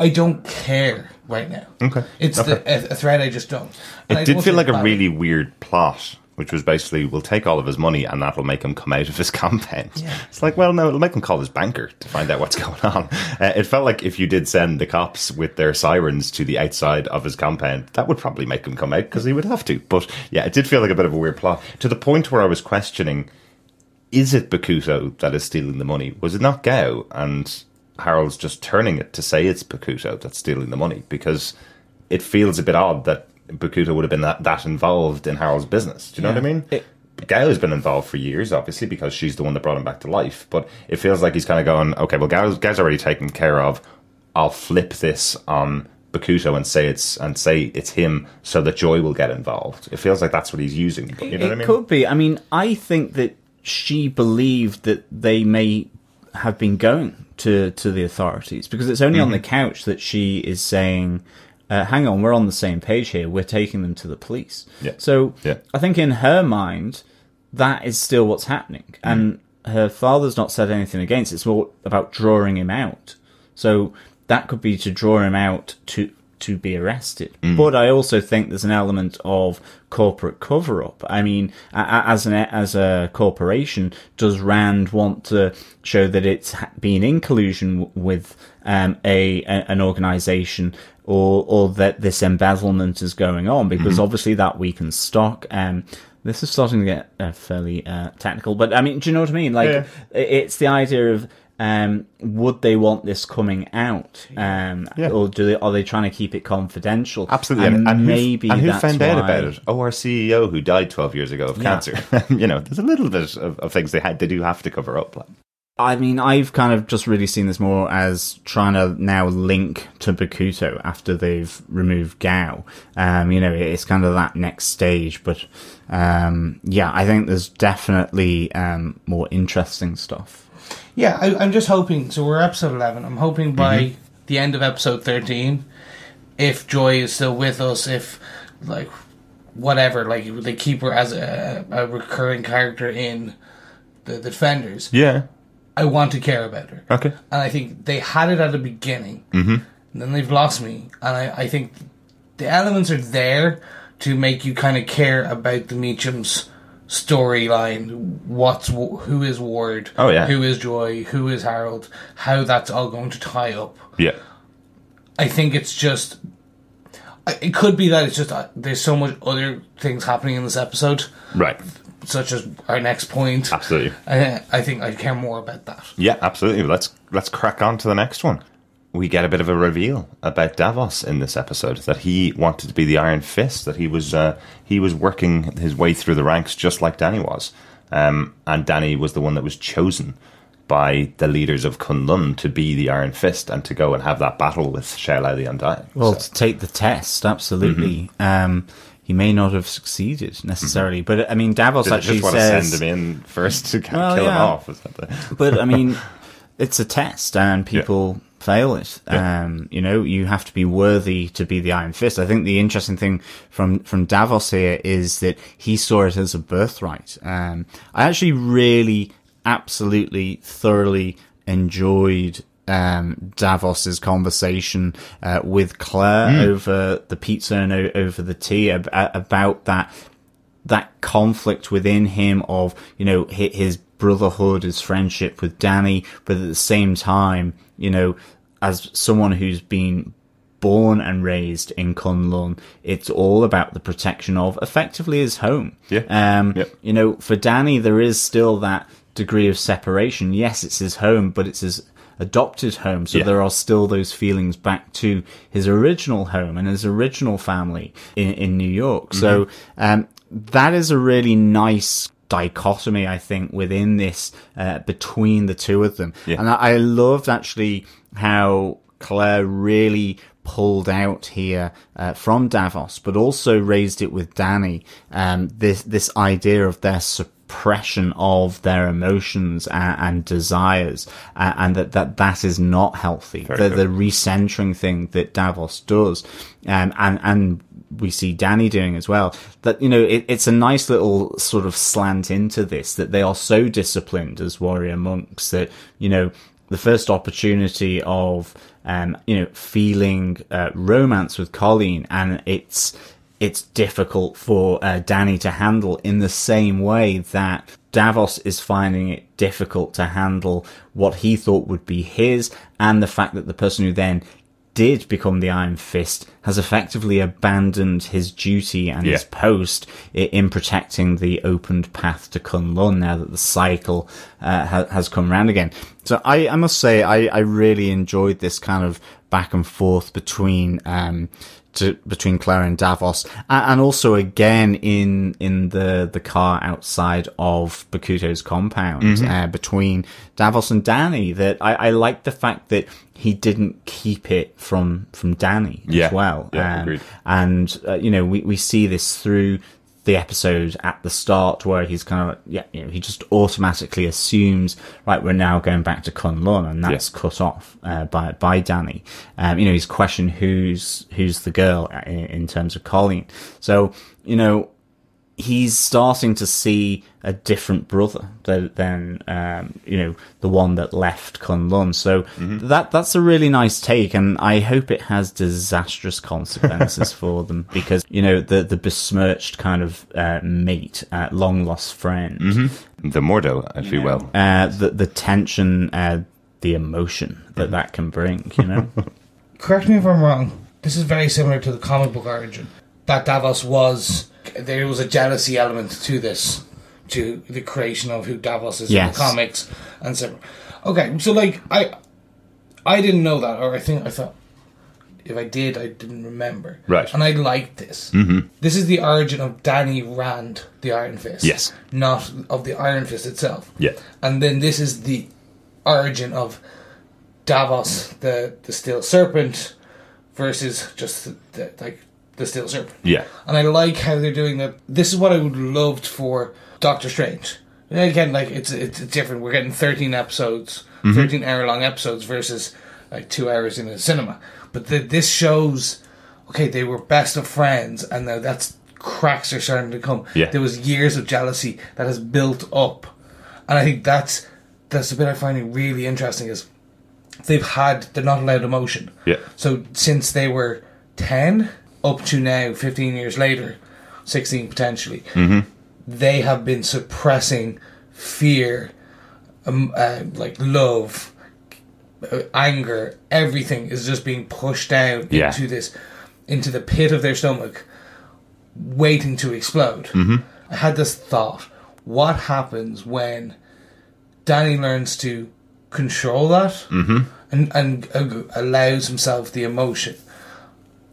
I don't care right now. Okay. It's Okay. the a, a thread I just don't. And I It did feel like a really weird plot, which was basically we'll take all of his money and that'll make him come out of his compound. Yeah. It's like, well, no, it'll make him call his banker to find out what's going on. Uh, it felt like if you did send the cops with their sirens to the outside of his compound, that would probably make him come out because he would have to. But yeah, it did feel like a bit of a weird plot to the point where I was questioning is it Bakuto that is stealing the money? Was it not Gao? And Harold's just turning it to say it's Bakuto that's stealing the money because it feels a bit odd that Bakuto would have been that, that involved in Harold's business. Do you know what I mean? Gao has been involved for years, obviously, because she's the one that brought him back to life. But it feels like he's kind of going, okay, well, Gao's, already taken care of. I'll flip this on Bakuto and say it's and say it's him, so that Joy will get involved. It feels like that's what he's using. You know it what I mean? could be. I mean, I think that she believed that they may have been going to to the authorities because it's only on Mhm. the couch that she is saying, uh, "Hang on, we're on the same page here. We're taking them to the police." Yeah. So Yeah. I think in her mind, that is still what's happening, and her father's not said anything against. it. It's more about drawing him out. So that could be to draw him out to to be arrested. But I also think there's an element of corporate cover up. I mean, as an as a corporation, does Rand want to show that it's been in collusion with um, a, an organization? Or, or that this embezzlement is going on because obviously that weakens stock. Um, this is starting to get uh, fairly uh, technical, but I mean, do you know what I mean? Like, Yeah. it's the idea of um, would they want this coming out, um, Yeah. or do they are they trying to keep it confidential? Absolutely, and, and, maybe who, and who that's found out why- about it? Oh, our CEO who died twelve years ago of Yeah. cancer. you know, there's a little bit of, of things they had they do have to cover up. Like. I mean, I've kind of just really seen this more as trying to now link to Bakuto after they've removed Gao. Um, you know, it's kind of that next stage, but um, yeah, I think there's definitely um, more interesting stuff. Yeah, I, I'm just hoping. So we're episode 11. I'm hoping by Mm-hmm. the end of episode 13, if Joy is still with us, if, like, whatever, like, they keep her as a, a recurring character in the, the Defenders, Yeah. I want to care about her. Okay. And I think they had it at the beginning, Mm-hmm. and then they've lost me. And I, I think the elements are there to make you kind of care about the Meachams storyline. What's who is Ward? Oh, yeah. Who is Joy? Who is Harold? How that's all going to tie up. Yeah. I think it's just. It could be that it's just uh, there's so much other things happening in this episode, Right. such as our next point. Absolutely. I, I think I care more about that. Yeah, absolutely. Let's let's crack on to the next one. We get a bit of a reveal about Davos in this episode that he wanted to be the Iron Fist. That he was uh, he was working his way through the ranks just like Danny was, um, and Danny was the one that was chosen by the leaders of Kunlun to be the Iron Fist and to go and have that battle with Shou-Lao the Undying. Well, So- to take the test, absolutely. Um, he may not have succeeded necessarily, but I mean, Davos did actually just want says, to send him in first to kill Well, him off. That the- but I mean, it's a test, and people fail it. Yeah. Um, you know, you have to be worthy to be the Iron Fist. I think the interesting thing from from Davos here is that he saw it as a birthright. Um, I actually really, absolutely, thoroughly enjoyed. Um, Davos's conversation uh, with Claire over the pizza and o- over the tea ab- about that that conflict within him of you know his brotherhood, his friendship with Danny, but at the same time, you know, as someone who's been born and raised in Kunlun, it's all about the protection of effectively his home. Yeah. Um, Yep. you know, for Danny, there is still that degree of separation. Yes, it's his home, but it's his adopted home. So Yeah. there are still those feelings back to his original home and his original family in, in New York. So, Mm-hmm. um, that is a really nice dichotomy, I think, within this, uh, between the two of them. Yeah. And I, I loved actually how Claire really pulled out here uh, from Davos, but also raised it with Danny. Um, this this idea of their suppression of their emotions and, and desires, uh, and that, that that is not healthy. Very The, good. the recentering thing that Davos does, um, and and we see Danny doing as well. That you know, it, it's a nice little sort of slant into this that they are so disciplined as warrior monks that you know the first opportunity of um, you know feeling uh, romance with Colleen, and it's it's difficult for uh, Danny to handle in the same way that Davos is finding it difficult to handle what he thought would be his, and the fact that the person who then did become the Iron Fist has effectively abandoned his duty and his post in protecting the opened path to Kunlun now that the cycle uh, ha- has come round again. So I, I must say I, I really enjoyed this kind of back and forth between um, to, between Claire and Davos, and, and also again in in the the car outside of Bakuto's compound Mm-hmm. uh, between Davos and Danny. That I, I like the fact that he didn't keep it from from Danny Yeah. as well. Yeah, Um, agreed. and uh, you know we we see this through the episode at the start where he's kind of yeah you know he just automatically assumes right we're now going back to Kunlun and that's cut off uh, by by Danny. Um you know he's questioned who's who's the girl in, in terms of Colleen. So you know he's starting to see a different brother than, than um, you know the one that left Kunlun. So that that's a really nice take, and I hope it has disastrous consequences for them because you know the the besmirched kind of uh, mate, uh, long lost friend, The Mordo, if you will. uh, the the tension, uh, the emotion that that can bring. You know, correct me if I'm wrong. This is very similar to the comic book origin. That Davos was there was a jealousy element to this, to the creation of who Davos is in the comics, and so. Okay, so like I, I didn't know that, or I think I thought if I did, I didn't remember. Right. and I liked this. Mm-hmm. This is the origin of Danny Rand, the Iron Fist. Yes. not of the Iron Fist itself. Yeah. and then this is the origin of Davos, the the Steel Serpent, versus just the, the, like the Steel Serpent. Yeah. And I like how they're doing that. This is what I would loved for Doctor Strange. And again, like it's it's different. We're getting thirteen episodes, mm-hmm. thirteen hour long episodes versus like two hours in a cinema. But the, this shows, okay, they were best of friends, and now that's cracks are starting to come. Yeah. There was years of jealousy that has built up, and I think that's that's the bit I find really interesting is they've had they're not allowed emotion. Yeah. So since they were ten up to now, fifteen years later, sixteen potentially, they have been suppressing fear, um, uh, like love, uh, anger. Everything is just being pushed down Yeah. into this, into the pit of their stomach, waiting to explode. Mm-hmm. I had this thought: What happens when Danny learns to control that Mm-hmm. and and uh, allows himself the emotion?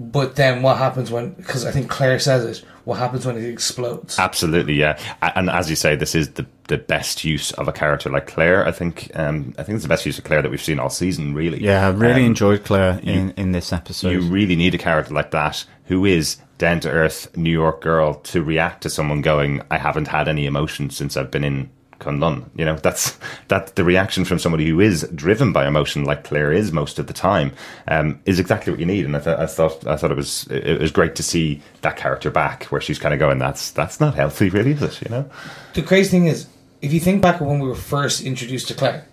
But then what happens when? Because I think Claire says it. What happens when it explodes? Absolutely, yeah. And as you say, this is the the best use of a character like Claire. I think um, I think it's the best use of Claire that we've seen all season. Really, yeah, I really Um, enjoyed Claire in in this episode. You really need a character like that who is down to earth New York girl to react to someone going, "I haven't had any emotion since I've been in Kunlun." You know, that's that the reaction from somebody who is driven by emotion, like Claire is most of the time, um, is exactly what you need. And I, th- I thought I thought it was it was great to see that character back, where she's kind of going, "That's that's not healthy, really, is it?" You know. the crazy thing is, if you think back when we were first introduced to Claire,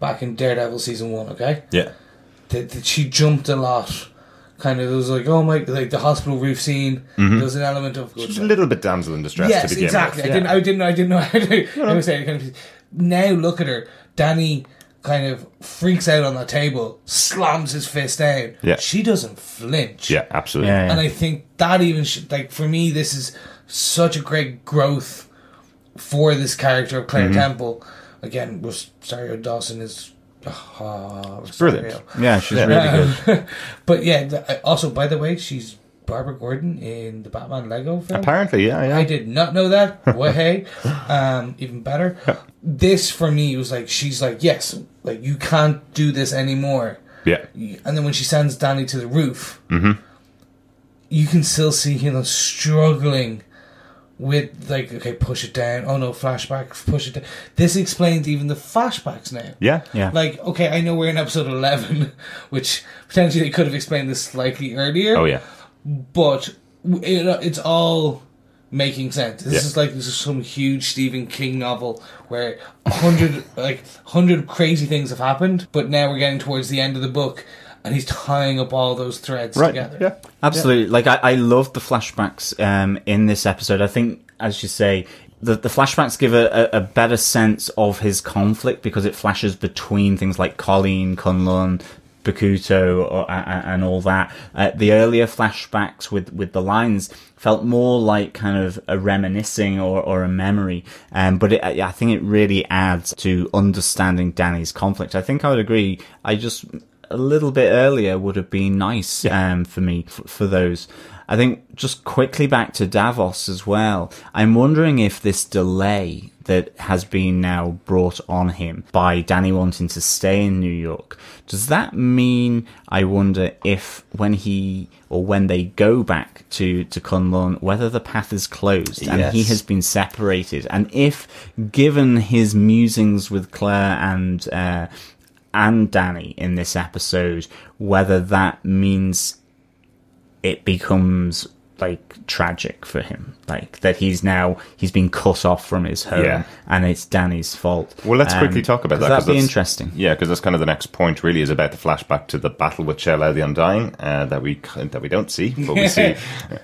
back in Daredevil season one, okay, Yeah. that, that she jumped a lot. Kind of, it was like, oh my, like the hospital roof scene. There was an element of She's a little bit damsel in distress yes, to begin exactly. with. I didn't, I didn't, I didn't know how to. I was saying, kind of, now look at her. Danny kind of freaks out on the table, slams his fist down. Yeah. she doesn't flinch. Yeah, absolutely. Yeah, yeah. And I think that even sh- like for me, this is such a great growth for this character of Claire Mm-hmm. Temple. Again, Rosario Dawson is uh, brilliant. yeah, she's really good. but yeah, also by the way, she's Barbara Gordon in the Batman Lego film. Apparently, yeah, yeah. I did not know that. Well, hey, um, even better. This for me was like she's like yes, like you can't do this anymore. yeah. And then when she sends Danny to the roof, Mm-hmm. you can still see him struggling with like okay, push it down. Oh no, flashback push it down. This explains even the flashbacks now. Yeah. Yeah. Like okay, I know we're in episode eleven, which potentially they could have explained this slightly earlier. Oh yeah. but it, uh, it's all making sense. This Yeah. is like this is some huge Stephen King novel where hundred like hundred crazy things have happened, but now we're getting towards the end of the book, and he's tying up all those threads Right. together. Yeah. Absolutely. Like I, I love the flashbacks um, in this episode. I think, as you say, the, the flashbacks give a, a, a better sense of his conflict because it flashes between things like Colleen, Kunlun, Bakuto, or, and, and all that. Uh, the earlier flashbacks with, with the lines felt more like kind of a reminiscing or, or a memory. Um, but it, I think it really adds to understanding Danny's conflict. I think I would agree. I just a little bit earlier would have been nice um, for me f- for those. I think just quickly back to Davos as well. I'm wondering if this delay that has been now brought on him by Danny wanting to stay in New York, does that mean, I wonder if when he or when they go back to, to Kunlun, whether the path is closed and he has been separated and if given his musings with Claire and, uh, and Danny in this episode, whether that means it becomes like tragic for him, like that he's now he's been cut off from his home, Yeah. and it's Danny's fault. Well, let's Um, quickly talk about that. That'd be that's- interesting. Yeah, because that's kind of the next point. Really, is about the flashback to the battle with Shou-Lao the Undying uh, that we that we don't see, but we see.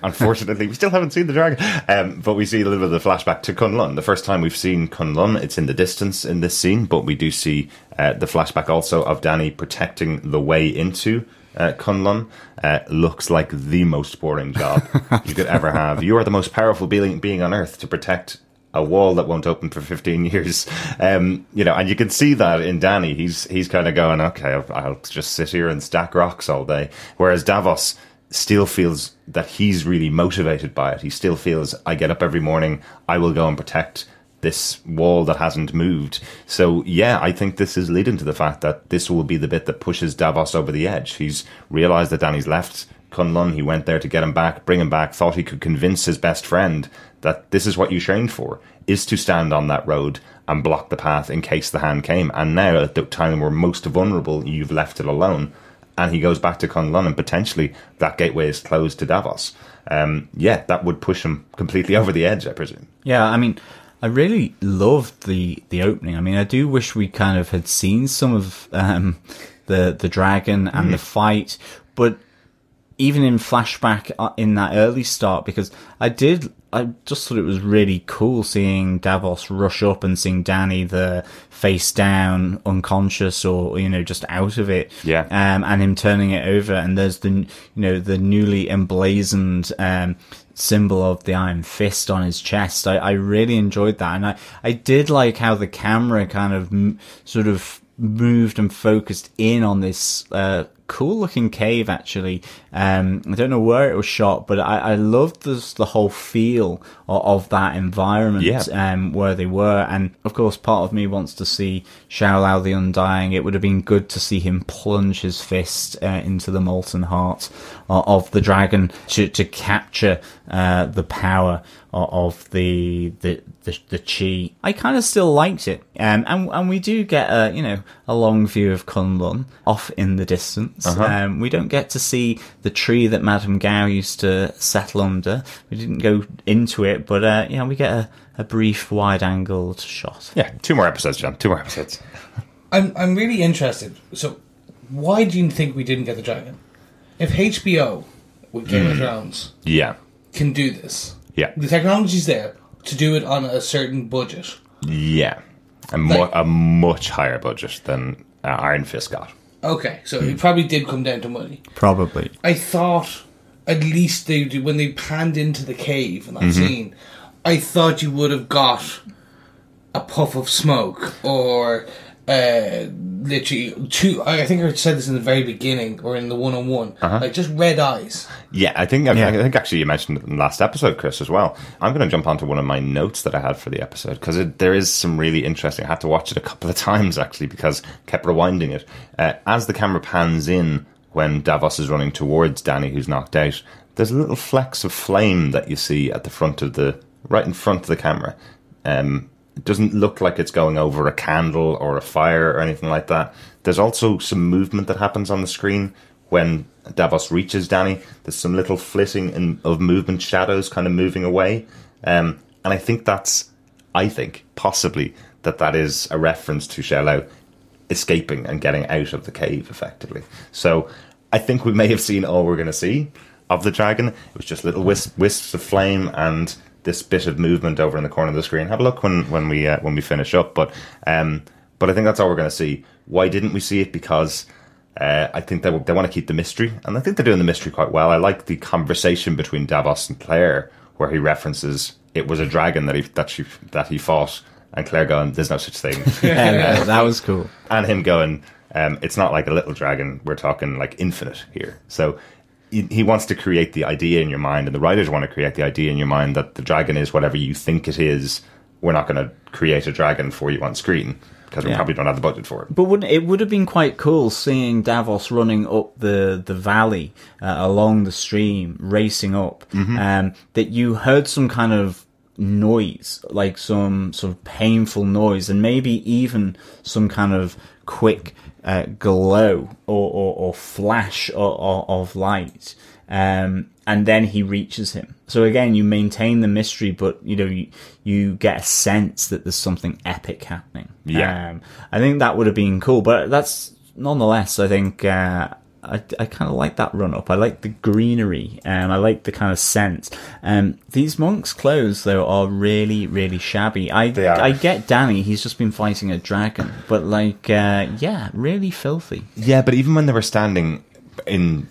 unfortunately, we still haven't seen the dragon. Um, but we see a little bit of the flashback to Kunlun. The first time we've seen Kunlun, it's in the distance in this scene, but we do see uh, the flashback also of Danny protecting the way into. Uh, Kunlun uh, looks like the most boring job you could ever have. You are the most powerful being, being on earth to protect a wall that won't open for 15 years. Um, you know, and you can see that in Danny. He's he's kind of going, okay, I'll, I'll just sit here and stack rocks all day. Whereas Davos still feels that he's really motivated by it. He still feels, I get up every morning, I will go and protect this wall that hasn't moved. So yeah, I think this is leading to the fact that this will be the bit that pushes Davos over the edge. He's realized that Danny's left Kunlun. He went there to get him back, bring him back, thought he could convince his best friend that this is what you trained for, is to stand on that road and block the path in case the hand came. And now at the time we're most vulnerable, you've left it alone. And he goes back to Kunlun and potentially that gateway is closed to Davos. Um, yeah, that would push him completely over the edge, I presume. Yeah, I mean, I really loved the the opening. I mean, I do wish we kind of had seen some of um, the the dragon and the fight, but even in flashback uh, in that early start, because I did, I just thought it was really cool seeing Davos rush up and seeing Danny the face down, unconscious, or you know just out of it. Yeah. Um, and him turning it over, and there's the you know the newly emblazoned um symbol of the iron fist on his chest. I, I really enjoyed that, and I I did like how the camera kind of m- sort of moved and focused in on this uh, cool looking cave actually um i don't know where it was shot but i i loved this the whole feel of, of that environment Yeah. um where they were and of course part of me wants to see Shou-Lao the Undying it would have been good to see him plunge his fist uh, into the molten heart uh, of the dragon to to capture uh the power of, of the the the, the chi i kind of still liked it um and and we do get a you know a long view of Kunlun off in the distance. Uh-huh. um we don't get to see the tree that madame gao used to settle under. We didn't go into it but uh yeah we get a, a brief wide angled shot Yeah, two more episodes, John. Two more episodes. I'm I'm really interested. So, why do you think we didn't get the dragon? If HBO with Game of Thrones Yeah. can do this, Yeah. the technology's there to do it on a certain budget. Yeah. A, mu- Like- a much higher budget than uh, Iron Fist got. Okay, so it probably did come down to money. probably I thought at least they when they panned into the cave in that Mm-hmm. scene, I thought you would have got a puff of smoke or uh, literally two. I think I said this in the very beginning or in the one on one, like just red eyes. Yeah, I think I, Yeah. I think actually you mentioned it in the last episode, Chris, as well. I'm going to jump onto one of my notes that I had for the episode because there is some really interesting. I had to watch it a couple of times actually because I kept rewinding it uh, as the camera pans in when Davos is running towards Danny, who's knocked out. There's a little flecks of flame that you see at the front of the right in front of the camera. Um, it doesn't look like it's going over a candle or a fire or anything like that. There's also some movement that happens on the screen when Davos reaches Danny. There's some little flitting in, of movement shadows kind of moving away. Um, and I think that's, I think, possibly that that is a reference to Shou-Lao escaping and getting out of the cave effectively. So I think we may have seen all we're going to see of the dragon. It was just little wisp, wisps of flame and this bit of movement over in the corner of the screen. Have a look when when we uh, when we finish up. But um, but I think that's all we're going to see. Why didn't we see it? Because uh, I think they they want to keep the mystery, and I think they're doing the mystery quite well. I like the conversation between Davos and Claire, where he references it was a dragon that he that she that he fought, and Claire going, "There's no such thing." yeah, that was cool and him going, um, it's not like a little dragon. We're talking like infinite here. So he, wants to create the idea in your mind, and the writers want to create the idea in your mind that the dragon is whatever you think it is. We're not going to create a dragon for you on screen because we Yeah. probably don't have the budget for it. But wouldn't it would have been quite cool seeing Davos running up the the valley uh, along the stream, racing up. Um, that you heard some kind of noise, like some sort of painful noise, and maybe even some kind of quick uh, glow or, or, or flash or, or, of light. Um, and then he reaches him. So again, you maintain the mystery, but you know you, you get a sense that there's something epic happening. Yeah. um, I think that would have been cool, but that's nonetheless. I think uh, I, I kind of like that run up. I like the greenery. Um, I like the kind of scent. Um, these monks' clothes though are really really shabby. I They are. I get Danny. He's just been fighting a dragon, but like uh, yeah, really filthy. Yeah, but even when they were standing in,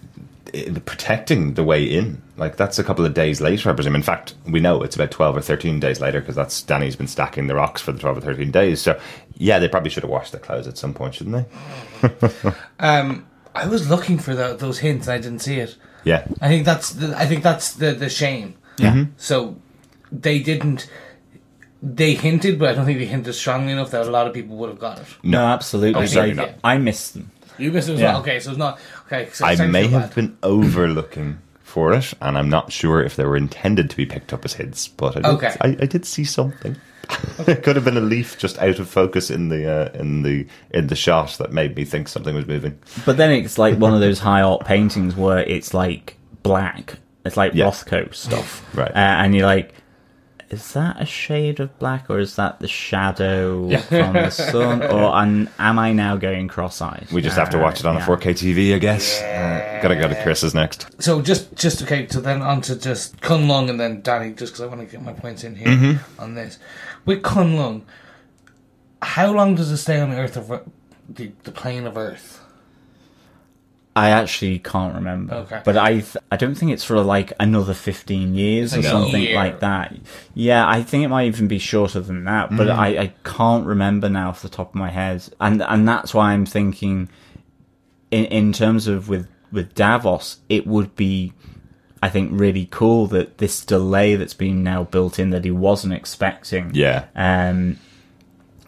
in protecting the way in, like that's a couple of days later, I presume. In fact, we know it's about twelve or thirteen days later because that's Danny's been stacking the rocks for the twelve or thirteen days. So yeah, they probably should have washed their clothes at some point, shouldn't they? Um, I was looking for tho- those hints and I didn't see it. Yeah, I think that's the, I think that's the the shame. Yeah. Mm-hmm. So they didn't. They hinted, but I don't think they hinted strongly enough that a lot of people would have got it. No, absolutely. Certainly Like, not. I missed them. You missed them. as Yeah. well. Okay, so it's not okay. So I may have bad. been overlooking for it, and I'm not sure if they were intended to be picked up as hints. But I did, Okay. I, I did see something. It could have been a leaf just out of focus in the uh, in the in the shot that made me think something was moving. But then it's like one of those high art paintings where it's like black. It's like Yeah. Rothko stuff, Right. Uh, and you're like, is that a shade of black, or is that the shadow from the sun, or am, am I now going cross-eyed? We just have to watch it on yeah. a 4K TV, I guess. Uh, gotta go to Chris's next. So just just okay. So then on to just Kunlun and then Danny, just because I want to get my points in here Mm-hmm. on this. With Kunlun, how long does it stay on the Earth of the, the plane of Earth? I actually can't remember. Okay. But I th- I don't think it's for like another 15 years or something year. like that. Yeah, I think it might even be shorter than that, but Mm. I, I can't remember now off the top of my head. And and that's why I'm thinking in in terms of with with Davos, it would be I think really cool that this delay that's been now built in that he wasn't expecting Yeah. um,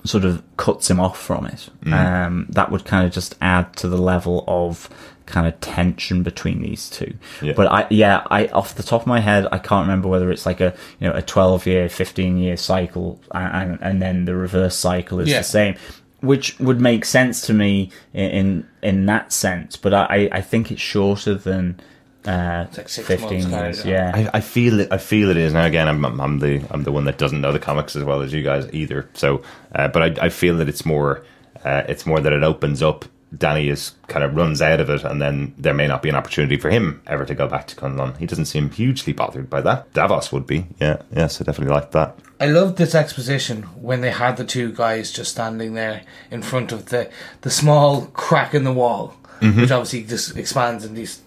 sort of cuts him off from it. Mm. Um, that would kind of just add to the level of kind of tension between these two. Yeah. But I, yeah, I off the top of my head, I can't remember whether it's like a you know a twelve year, fifteen year cycle, and and, and then the reverse cycle is Yeah. the same. Which would make sense to me in in, in that sense, but I, I think it's shorter than uh, like six fifteen years. kind Yeah, I, I feel it. I feel it is now. Again, I'm, I'm I'm the I'm the one that doesn't know the comics as well as you guys either. So, uh, but I, I feel that it's more uh, it's more that it opens up. Danny is kind of runs out of it, and then there may not be an opportunity for him ever to go back to Kunlun. He doesn't seem hugely bothered by that. Davos would be, yeah, yes, I definitely like that. I love this exposition when they had the two guys just standing there in front of the the small crack in the wall, Mm-hmm. which obviously just expands and these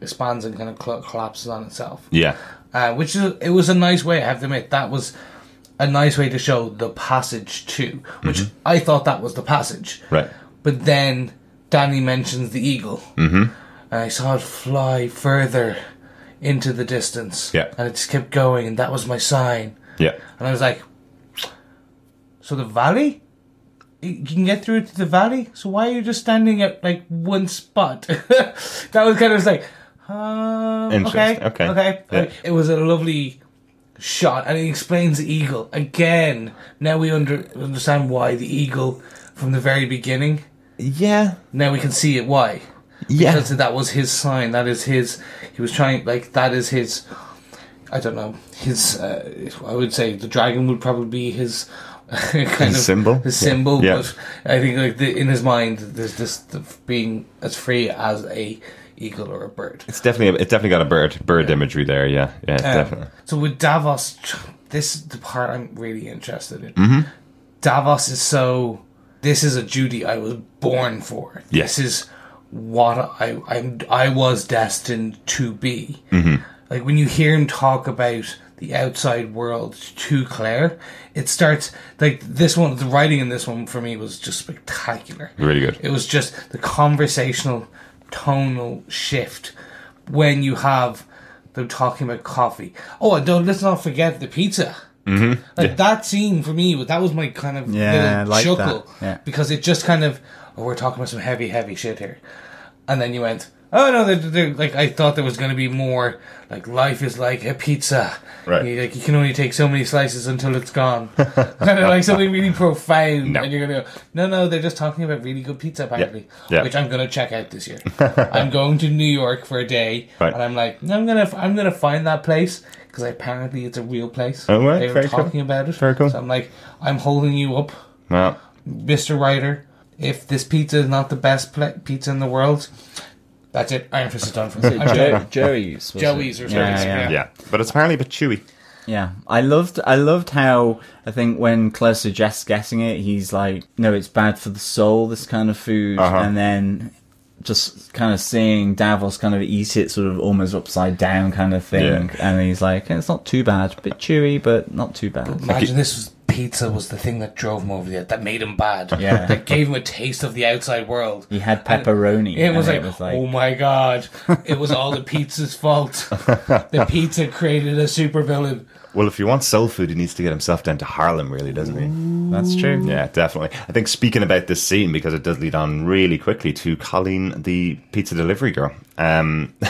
expands and kind of cl- collapses on itself. Yeah, uh, which is it was a nice way. I have to admit that was a nice way to show the passage too, which I thought that was the passage. Mm-hmm. right. But then Danny mentions the eagle, mm-hmm. and I saw it fly further into the distance. Yeah. and it just kept going, and that was my sign. Yeah, And I was like, so the valley. You can get through to the valley, so why are you just standing at like one spot? that was kind of like, um, okay, Interesting, okay. okay. Yeah. Like, it was a lovely shot, and he explains the eagle again. Now we under, understand why the eagle from the very beginning. yeah, Now we can see it why. yeah. Because that was his sign. That is his. He was trying like that is his. I don't know his. Uh, I would say the dragon would probably be his. kind of symbol? His symbol, Yeah. but I think like the, in his mind, there's this the, being as free as a eagle or a bird. It's definitely it's definitely got a bird bird imagery there. Yeah, yeah, Um, definitely. So with Davos, this is the part I'm really interested in. Mm-hmm. Davos is so. This is a duty I was born for. Yes. This is what I I'm, I was destined to be. Mm-hmm. Like when you hear him talk about the outside world to Claire, it starts like this one. The writing in this one for me was just spectacular. Really good. It was just the conversational tonal shift when you have them talking about coffee. Oh, and don't let's not forget the pizza. Mm-hmm. Like that scene for me, that was my kind of Yeah, little like chuckle that. Yeah. because it just kind of oh, we're talking about some heavy, heavy shit here, and then you went oh no, they're, they're, like I thought there was going to be more. Like life is like a pizza. Right. You, like you can only take so many slices until it's gone. kind of like something really profound, No. and you're gonna go, no, no, they're just talking about really good pizza apparently, Yeah. which I'm gonna check out this year. I'm going to New York for a day, Right. and I'm like, no, I'm gonna, I'm gonna find that place because apparently it's a real place. Oh, right. They were Very cool. talking about it. Very cool. So I'm like, I'm holding you up. Mr. Writer, if this pizza is not the best pizza in the world, that's it. Iron Fist is done for. I'm Jo- done. Joey's. was Joey's it? or something, yeah. yeah, but it's apparently a bit chewy. Yeah, I loved I loved how I think when Claire suggests getting it, he's like, "No, it's bad for the soul. This kind of food," Uh-huh. and then just kind of seeing Davos kind of eat it sort of almost upside down kind of thing, Yeah. and he's like, "It's not too bad, bit chewy, but not too bad." Imagine this was pizza was the thing that drove him over the edge, that made him bad. Yeah. that gave him a taste of the outside world. He had pepperoni. It was, and like, oh my god, it was all the pizza's fault. the pizza created a supervillain. Well, if you want soul food, he needs to get himself down to Harlem, really, doesn't he? that's true. Yeah, definitely. I think speaking about this scene, because it does lead on really quickly to Colleen, the pizza delivery girl. Um,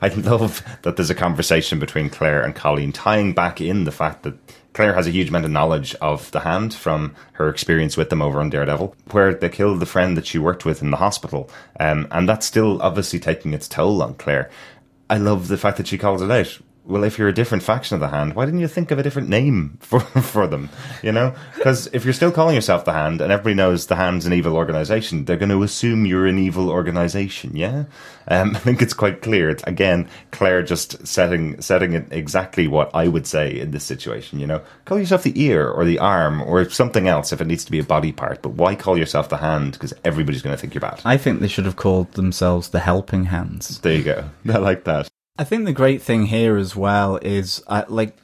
I love that there's a conversation between Claire and Colleen, tying back in the fact that Claire has a huge amount of knowledge of the hand from her experience with them over on Daredevil, where they killed the friend that she worked with in the hospital. Um, and that's still obviously taking its toll on Claire. I love the fact that she calls it out. Well, if you're a different faction of the Hand, why didn't you think of a different name for for them? You know, because if you're still calling yourself the Hand, and everybody knows the Hand's an evil organization, they're going to assume you're an evil organization. Yeah, um, I think it's quite clear. It's, again, Claire just setting setting it exactly what I would say in this situation. You know, call yourself the ear or the arm or something else if it needs to be a body part. But why call yourself the Hand? Because everybody's going to think you're bad. I think they should have called themselves the Helping Hands. There you go. I like that. I think the great thing here as well is uh, like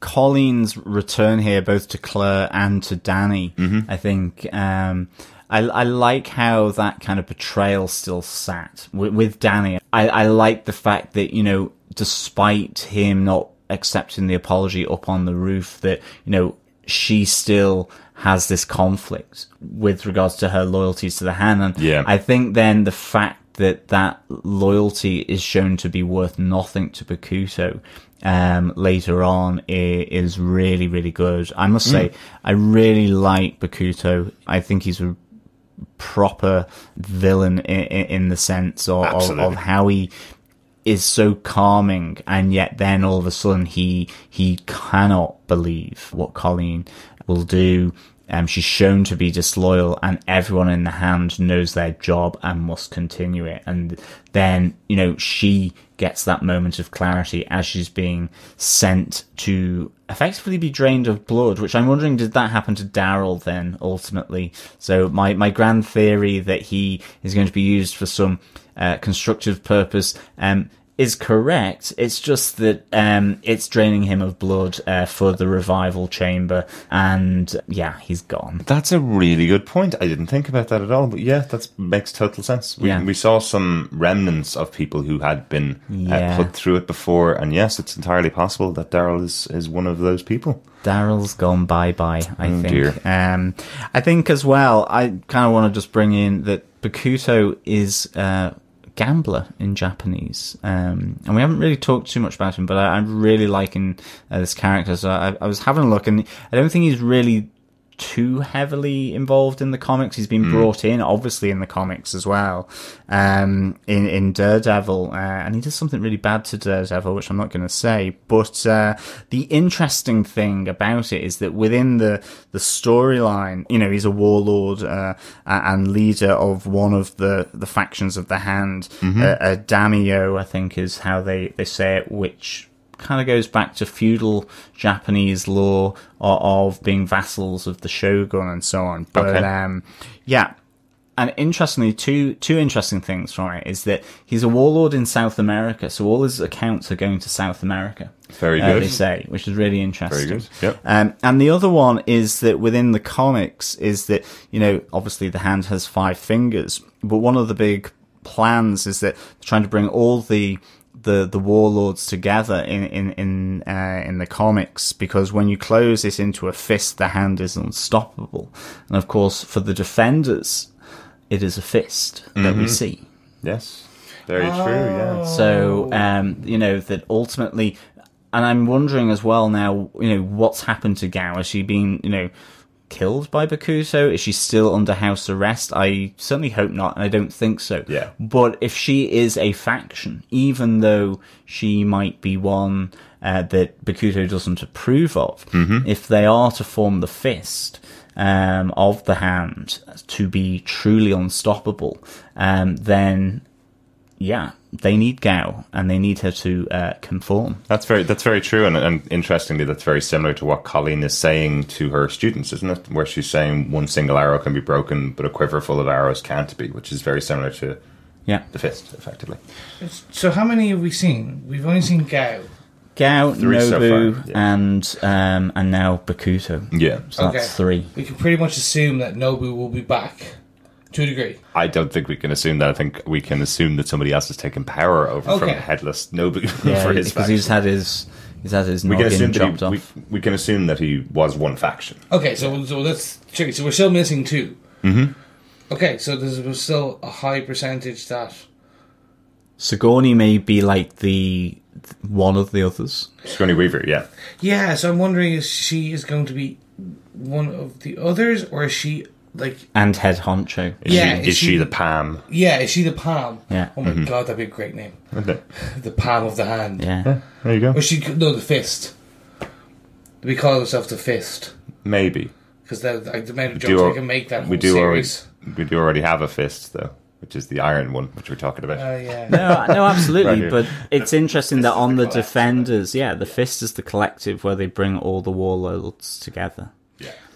Colleen's return here, both to Claire and to Danny. I think um, I, I like how that kind of betrayal still sat with, with Danny. I, I like the fact that you know, despite him not accepting the apology up on the roof, that you know she still has this conflict with regards to her loyalties to the hand. And Yeah. I think then the fact that that loyalty is shown to be worth nothing to Bakuto um, later on i- is really, really good. I must say, I really like Bakuto. I think he's a proper villain in, in the sense of, of, of how he is so calming and yet then all of a sudden he he cannot believe what Colleen will do. Um, she's shown to be disloyal and everyone in the hand knows their job and must continue it. And then, you know, she gets that moment of clarity as she's being sent to effectively be drained of blood, which I'm wondering, did that happen to Daryl then ultimately? So my, my grand theory that he is going to be used for some uh, constructive purpose um, is correct. It's just that um, it's draining him of blood uh, for the revival chamber, and yeah, he's gone. That's a really good point. I didn't think about that at all, but yeah, that makes total sense. We, Yeah. we saw some remnants of people who had been Yeah. uh, put through it before, and yes, it's entirely possible that Daryl is, is one of those people. Daryl's gone bye bye. I Oh, think. Um, I think as well. I kind of want to just bring in that Bakuto is uh, gambler in Japanese, um, and we haven't really talked too much about him. But I, I'm really liking uh, this character. So I, I was having a look, and I don't think he's really too heavily involved in the comics. He's been brought in, obviously, in the comics as well, um, in in Daredevil, uh, and he does something really bad to Daredevil, which I'm not going to say. But uh, the interesting thing about it is that within the the storyline, you know, he's a warlord uh, and leader of one of the the factions of the Hand. Uh, a daimyo, I think, is how they they say it, which kind of goes back to feudal Japanese law of, of being vassals of the shogun and so on. But Okay. um, yeah. And interestingly, two two interesting things from it is that he's a warlord in South America, so all his accounts are going to South America. Very uh, good. they say, which is really interesting. Very good. Yep. Um, and the other one is that within the comics is that you know obviously the hand has five fingers, but one of the big plans is that they're trying to bring all the the the warlords together in in in uh, in the comics because when you close this into a fist, the hand is unstoppable, and of course for the defenders, it is a fist that we see. Yes. Very true. Yeah. So, um, you know, that ultimately, and I'm wondering as well now, you know, what's happened to Gao? Has she been, you know, killed by Bakuto? Is she still under house arrest? I certainly hope not, and I don't think so. Yeah. But if she is a faction, even though she might be one uh, that Bakuto doesn't approve of, if they are to form the fist, um, of the hand to be truly unstoppable, um, then yeah, they need Gao and they need her to uh, conform. That's very that's very true, and, and interestingly, that's very similar to what Colleen is saying to her students, isn't it? Where she's saying one single arrow can be broken, but a quiver full of arrows can't be, which is very similar to Yeah, the fist, effectively. So how many have we seen? We've only seen Gao. Gao, Three so Nobu, far, yeah. and um, and now Bakuto. Yeah, So that's three. We can pretty much assume that Nobu will be back to a degree. I don't think we can assume that. I think we can assume that somebody else has taken power over from Okay. headless Nobu Yeah, for his because he's had his he's had his We can assume that he, we, off. we can assume that he was one faction. Okay, so so that's tricky. So we're still missing 2 Mm-hmm. Okay, so there's still a high percentage that. Sigourney may be like the one of the others. Scrawny Weaver, yeah. Yeah, so I'm wondering is she is going to be one of the others, or is she like? And head honcho. Is, Yeah, she, is is she she- the Pam? Yeah, is she the palm? Yeah. Oh my god, that'd be a great name. Okay. The palm of the hand. Yeah. There you go. Or she could no the fist. We call herself the fist Maybe. because the, the amount of do jokes al- we can make that we do series. already we do already have a fist though, which is the iron one, which we're talking about. Uh, yeah. No, no, absolutely. here. but it's interesting that on the collective. defenders, yeah, the fist is the collective where they bring all the warlords together.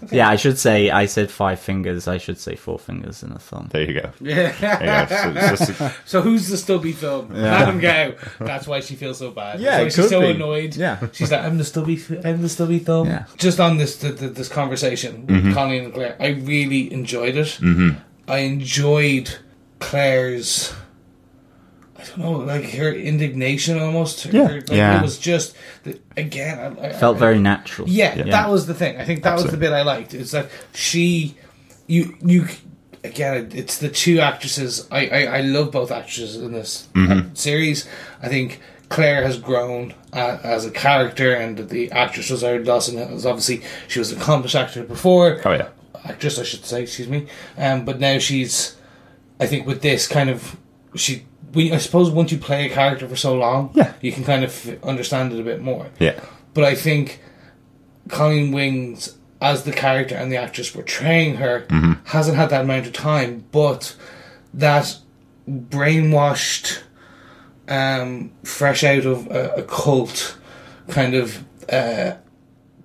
Yeah. Yeah, I should say I said five fingers. I should say four fingers and a thumb. there you go. Yeah. There you go. So it's So who's the stubby thumb? Madam Gao. That's why she feels so bad. Yeah, it she's could so be. annoyed. Yeah. she's like, I'm the stubby, I'm the stubby thumb. Yeah. Just on this th th this conversation with Colleen and Claire, I really enjoyed it. Mm-hmm. I enjoyed Claire's. I don't know, like her indignation almost. Her- Yeah. her- like, Yeah. It was just the, again. I, I, Felt I- very natural. yeah, Yeah. that was the thing. I think that was the bit I liked. Is that she, you, you, again, it's the two actresses. I, I, I love both actresses in this uh, series. I think Claire has grown uh, as a character, and the actress Rosario Dawson is obviously she was an accomplished actor before. Oh yeah. actress, I should say. Excuse me. Um, but now she's, I think, with this kind of she. We, I suppose once you play a character for so long, Yeah. you can kind of understand it a bit more. Yeah. But I think Colleen Wings, as the character and the actress portraying her, hasn't had that amount of time. But that brainwashed, um, fresh out of a, a cult kind of uh,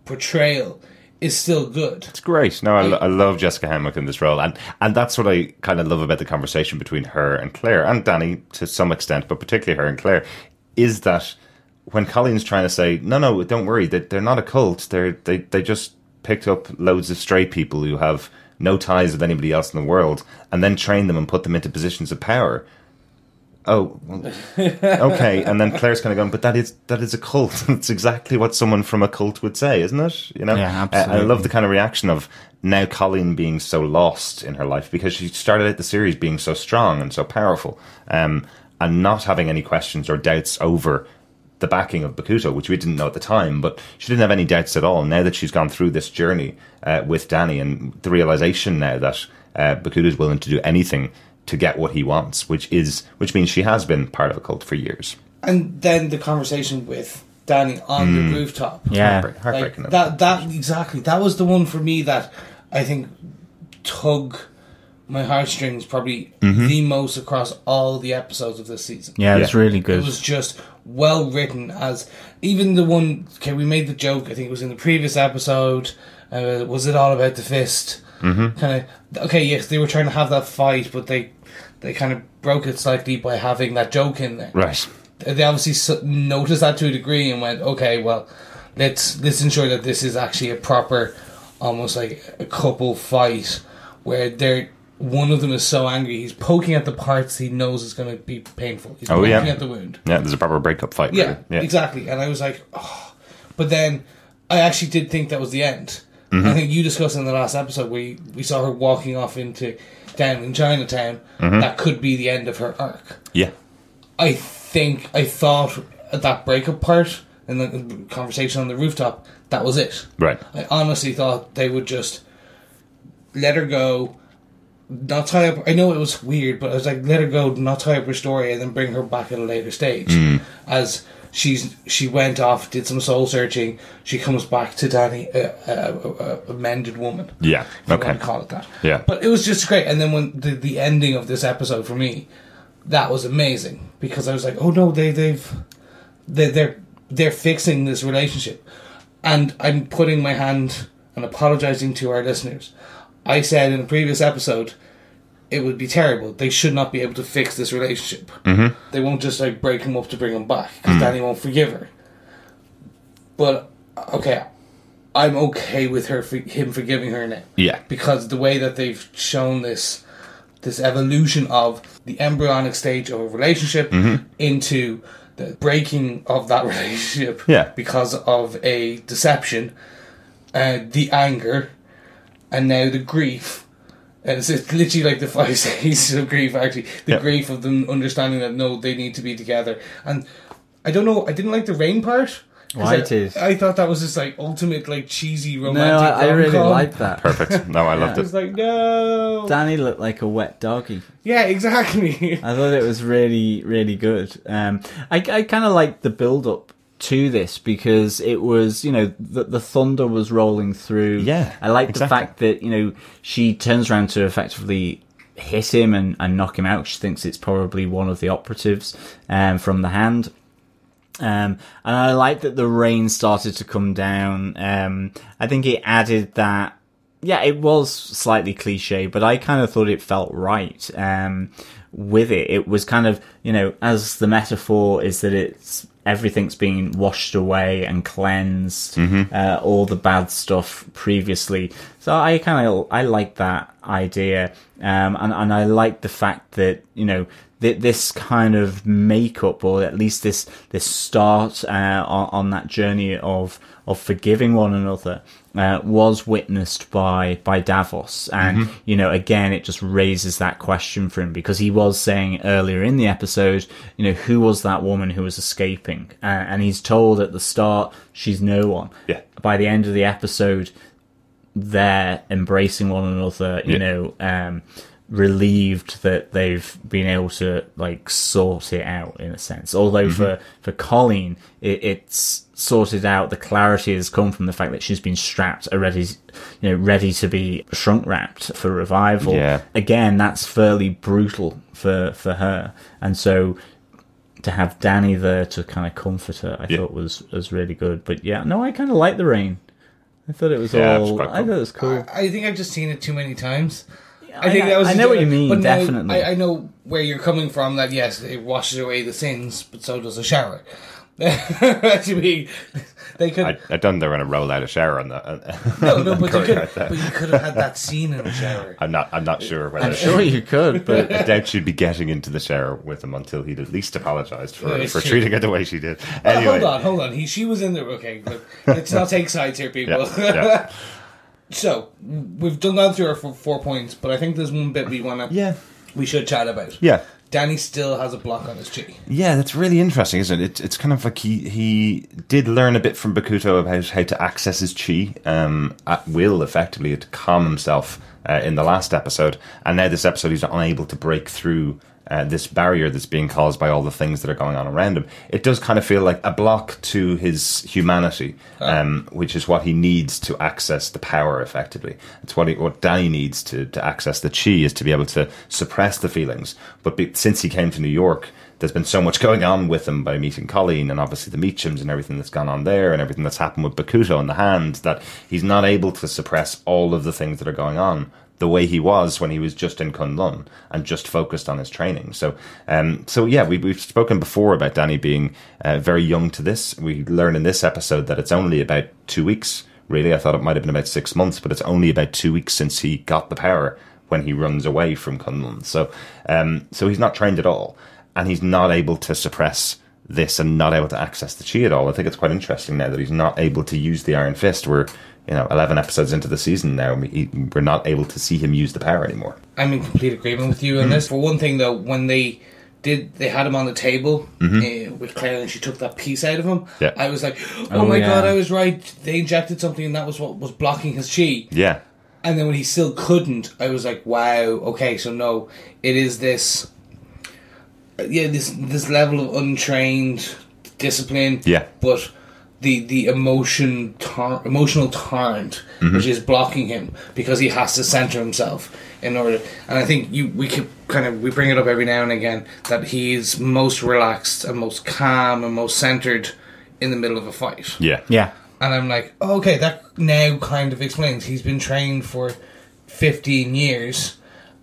portrayal is still good. It's great. No, I, I love Jessica Henwick in this role, and and that's what I kind of love about the conversation between her and Claire and Danny to some extent, but particularly her and Claire, is that when Colleen's trying to say, no, no, don't worry, they, they're not a cult. They're they they just picked up loads of stray people who have no ties with anybody else in the world, and then train them and put them into positions of power. Oh, okay. And then Claire's kind of going, but that is that is a cult. It's exactly what someone from a cult would say, isn't it? You know, Yeah, Uh, I absolutely. love the kind of reaction of now Colleen being so lost in her life because she started out the series being so strong and so powerful, um, and not having any questions or doubts over the backing of Bakuto, which we didn't know at the time, but she didn't have any doubts at all. Now that she's gone through this journey uh, with Danny and the realization now that uh, Bakuto is willing to do anything to get what he wants, which is which means she has been part of a cult for years. And then the conversation with Danny on the rooftop. Yeah. Heartbreak- heartbreaking. Like, that that exactly that was the one for me that I think tug my heartstrings probably the most across all the episodes of this season. Yeah, it's Yeah. really good. It was just well written as even the one okay we made the joke I think it was in the previous episode uh, was it all about the fist mm-hmm. kind of okay yes they were trying to have that fight but they they kind of broke it slightly by having that joke in there Right. they obviously noticed that to a degree and went, okay, well, let's let's ensure that this is actually a proper, almost like a couple fight where they're one of them is so angry he's poking at the parts he knows is going to be painful. He's Oh, poking yeah. at the wound. Yeah, there's a proper breakup fight. Yeah, really. yeah. exactly. And I was like, oh. but then I actually did think that was the end. Mm-hmm. I think you discussed in the last episode where you, we saw her walking off into down in Chinatown. Mm-hmm. That could be the end of her arc Yeah. I think I thought at that breakup part in the conversation on the rooftop that was it. Right. I honestly thought they would just let her go, not tie up. I know it was weird, but I was like, let her go, not tie up her story, and then bring her back at a later stage. Mm. As she's she went off, did some soul searching. She comes back to Danny, a, a, a, a mended woman. Yeah. If you Okay. want to call it that. Yeah. But it was just great. And then when the the ending of this episode for me, that was amazing because I was like, oh no, they they've they they're they're fixing this relationship, and I'm putting my hand and apologizing to our listeners. I said in a previous episode. It would be terrible. They should not be able to fix this relationship. Mhm. They won't just like break him up to bring him back because Danny won't forgive her. But okay, I'm okay with her for him forgiving her now Yeah. because the way that they've shown this this evolution of the embryonic stage of a relationship Mhm. into the breaking of that relationship Yeah. because of a deception uh, the anger and now the grief and it's, it's literally like the five stages of grief actually the Yeah. grief of them understanding that no they need to be together and I don't know I didn't like the rain part. Why I, it is? I thought that was just like ultimate like cheesy romantic No, I, I really rom-com. that. Perfect. No, I loved I was it. like, no. Danny looked like a wet doggy. Yeah, exactly. I thought it was really, really good. Um, I, I kind of liked the build up to this because it was, you know, the, the thunder was rolling through. Yeah, I like exactly. the fact that, you know, she turns around to effectively hit him and, and knock him out. She thinks it's probably one of the operatives um, from the hand. Um, and I like that the rain started to come down. Um, I think it added that. Yeah, it was slightly cliche, but I kind of thought it felt right. Um, with it, it was kind of you know, as the metaphor is that it's everything's being washed away and cleansed, Mhm. uh, all the bad stuff previously. So I kind of I like that idea, um, and and I like the fact that you know th- this kind of makeup, or at least this this start uh, on, on that journey of of forgiving one another, uh, was witnessed by by Davos, and Mhm. you know again it just raises that question for him because he was saying earlier in the episode, you know who was that woman who was escaping, uh, and he's told at the start she's no one. Yeah. By the end of the episode, they're embracing one another, you Yeah. know, um, relieved that they've been able to like sort it out in a sense. Although Mm-hmm. for for Colleen, it, it's sorted out. The clarity has come from the fact that she's been strapped, already, you know, ready to be shrunk wrapped for revival. Yeah. Again, that's fairly brutal for for her, and so to have Danny there to kind of comfort her, I Yeah. thought was was really good. But yeah, no, I kind of like the rain. I thought it was Yeah, it was all. quite I thought it was cool. I think I've just seen it too many times. I think that was. I know what you mean, but now definitely. I, I know where you're coming from. That yes, it washes away the sins, but so does a shower. to me, they could I, I done. They're going to roll out a shower on that. Uh, no, no, but you could, but you could have had that scene in the shower. I'm not. I'm not sure whether. I'm sure you could, but I doubt she'd be getting into the shower with him until he'd at least apologised for Yeah, for true. treating her the way she did. Anyway, hold on, hold on. He, she was in there. Okay, look, let's not take sides here, people. Yeah, yeah. so we've done gone through our four, four points, but I think there's one bit we want to. Yeah. We should chat about. Yeah. Danny still has a block on his chi. Yeah, that's really interesting, isn't it? It's, it's kind of like he he did learn a bit from Bakuto about how to access his chi um, at will, effectively, to calm himself uh, in the last episode. And now this episode, he's unable to break through uh, this barrier that's being caused by all the things that are going on around him. It does kind of feel like a block to his humanity, um, which is what he needs to access the power. Effectively, it's what he, what Danny needs to to access the chi is to be able to suppress the feelings. But be, since he came to New York, there's been so much going on with him by meeting Colleen and obviously the Meachums and everything that's gone on there and everything that's happened with Bakuto in the hand that he's not able to suppress all of the things that are going on the way he was when he was just in Kunlun and just focused on his training. So, um, so yeah, we, we've spoken before about Danny being uh, very young to this. We learn in this episode that it's only about two weeks. Really, I thought it might have been about six months, but it's only about two weeks since he got the power when he runs away from Kunlun. So, um, so he's not trained at all, and he's not able to suppress this and not able to access the chi at all. I think it's quite interesting now that he's not able to use the Iron Fist. We're you know eleven episodes into the season now, we, we're not able to see him use the power anymore. I'm in complete agreement with you on this. For one thing, though, when they did they had him on the table uh, with Claire and she took that piece out of him. Mm-hmm. Yeah. I was like, oh, Oh, my yeah. god, I was right. They injected something and that was what was blocking his chi. Yeah. And then when he still couldn't, I was like, wow, okay, so no, it is this, yeah, this this level of untrained discipline. Yeah. But the the emotion tor- emotional torrent Mm-hmm. which is blocking him because he has to center himself in order. And I think you we could kind of we bring it up every now and again that he is most relaxed and most calm and most centered in the middle of a fight. Yeah. Yeah. And I'm like, oh, okay, that now kind of explains. He's been trained for 15 years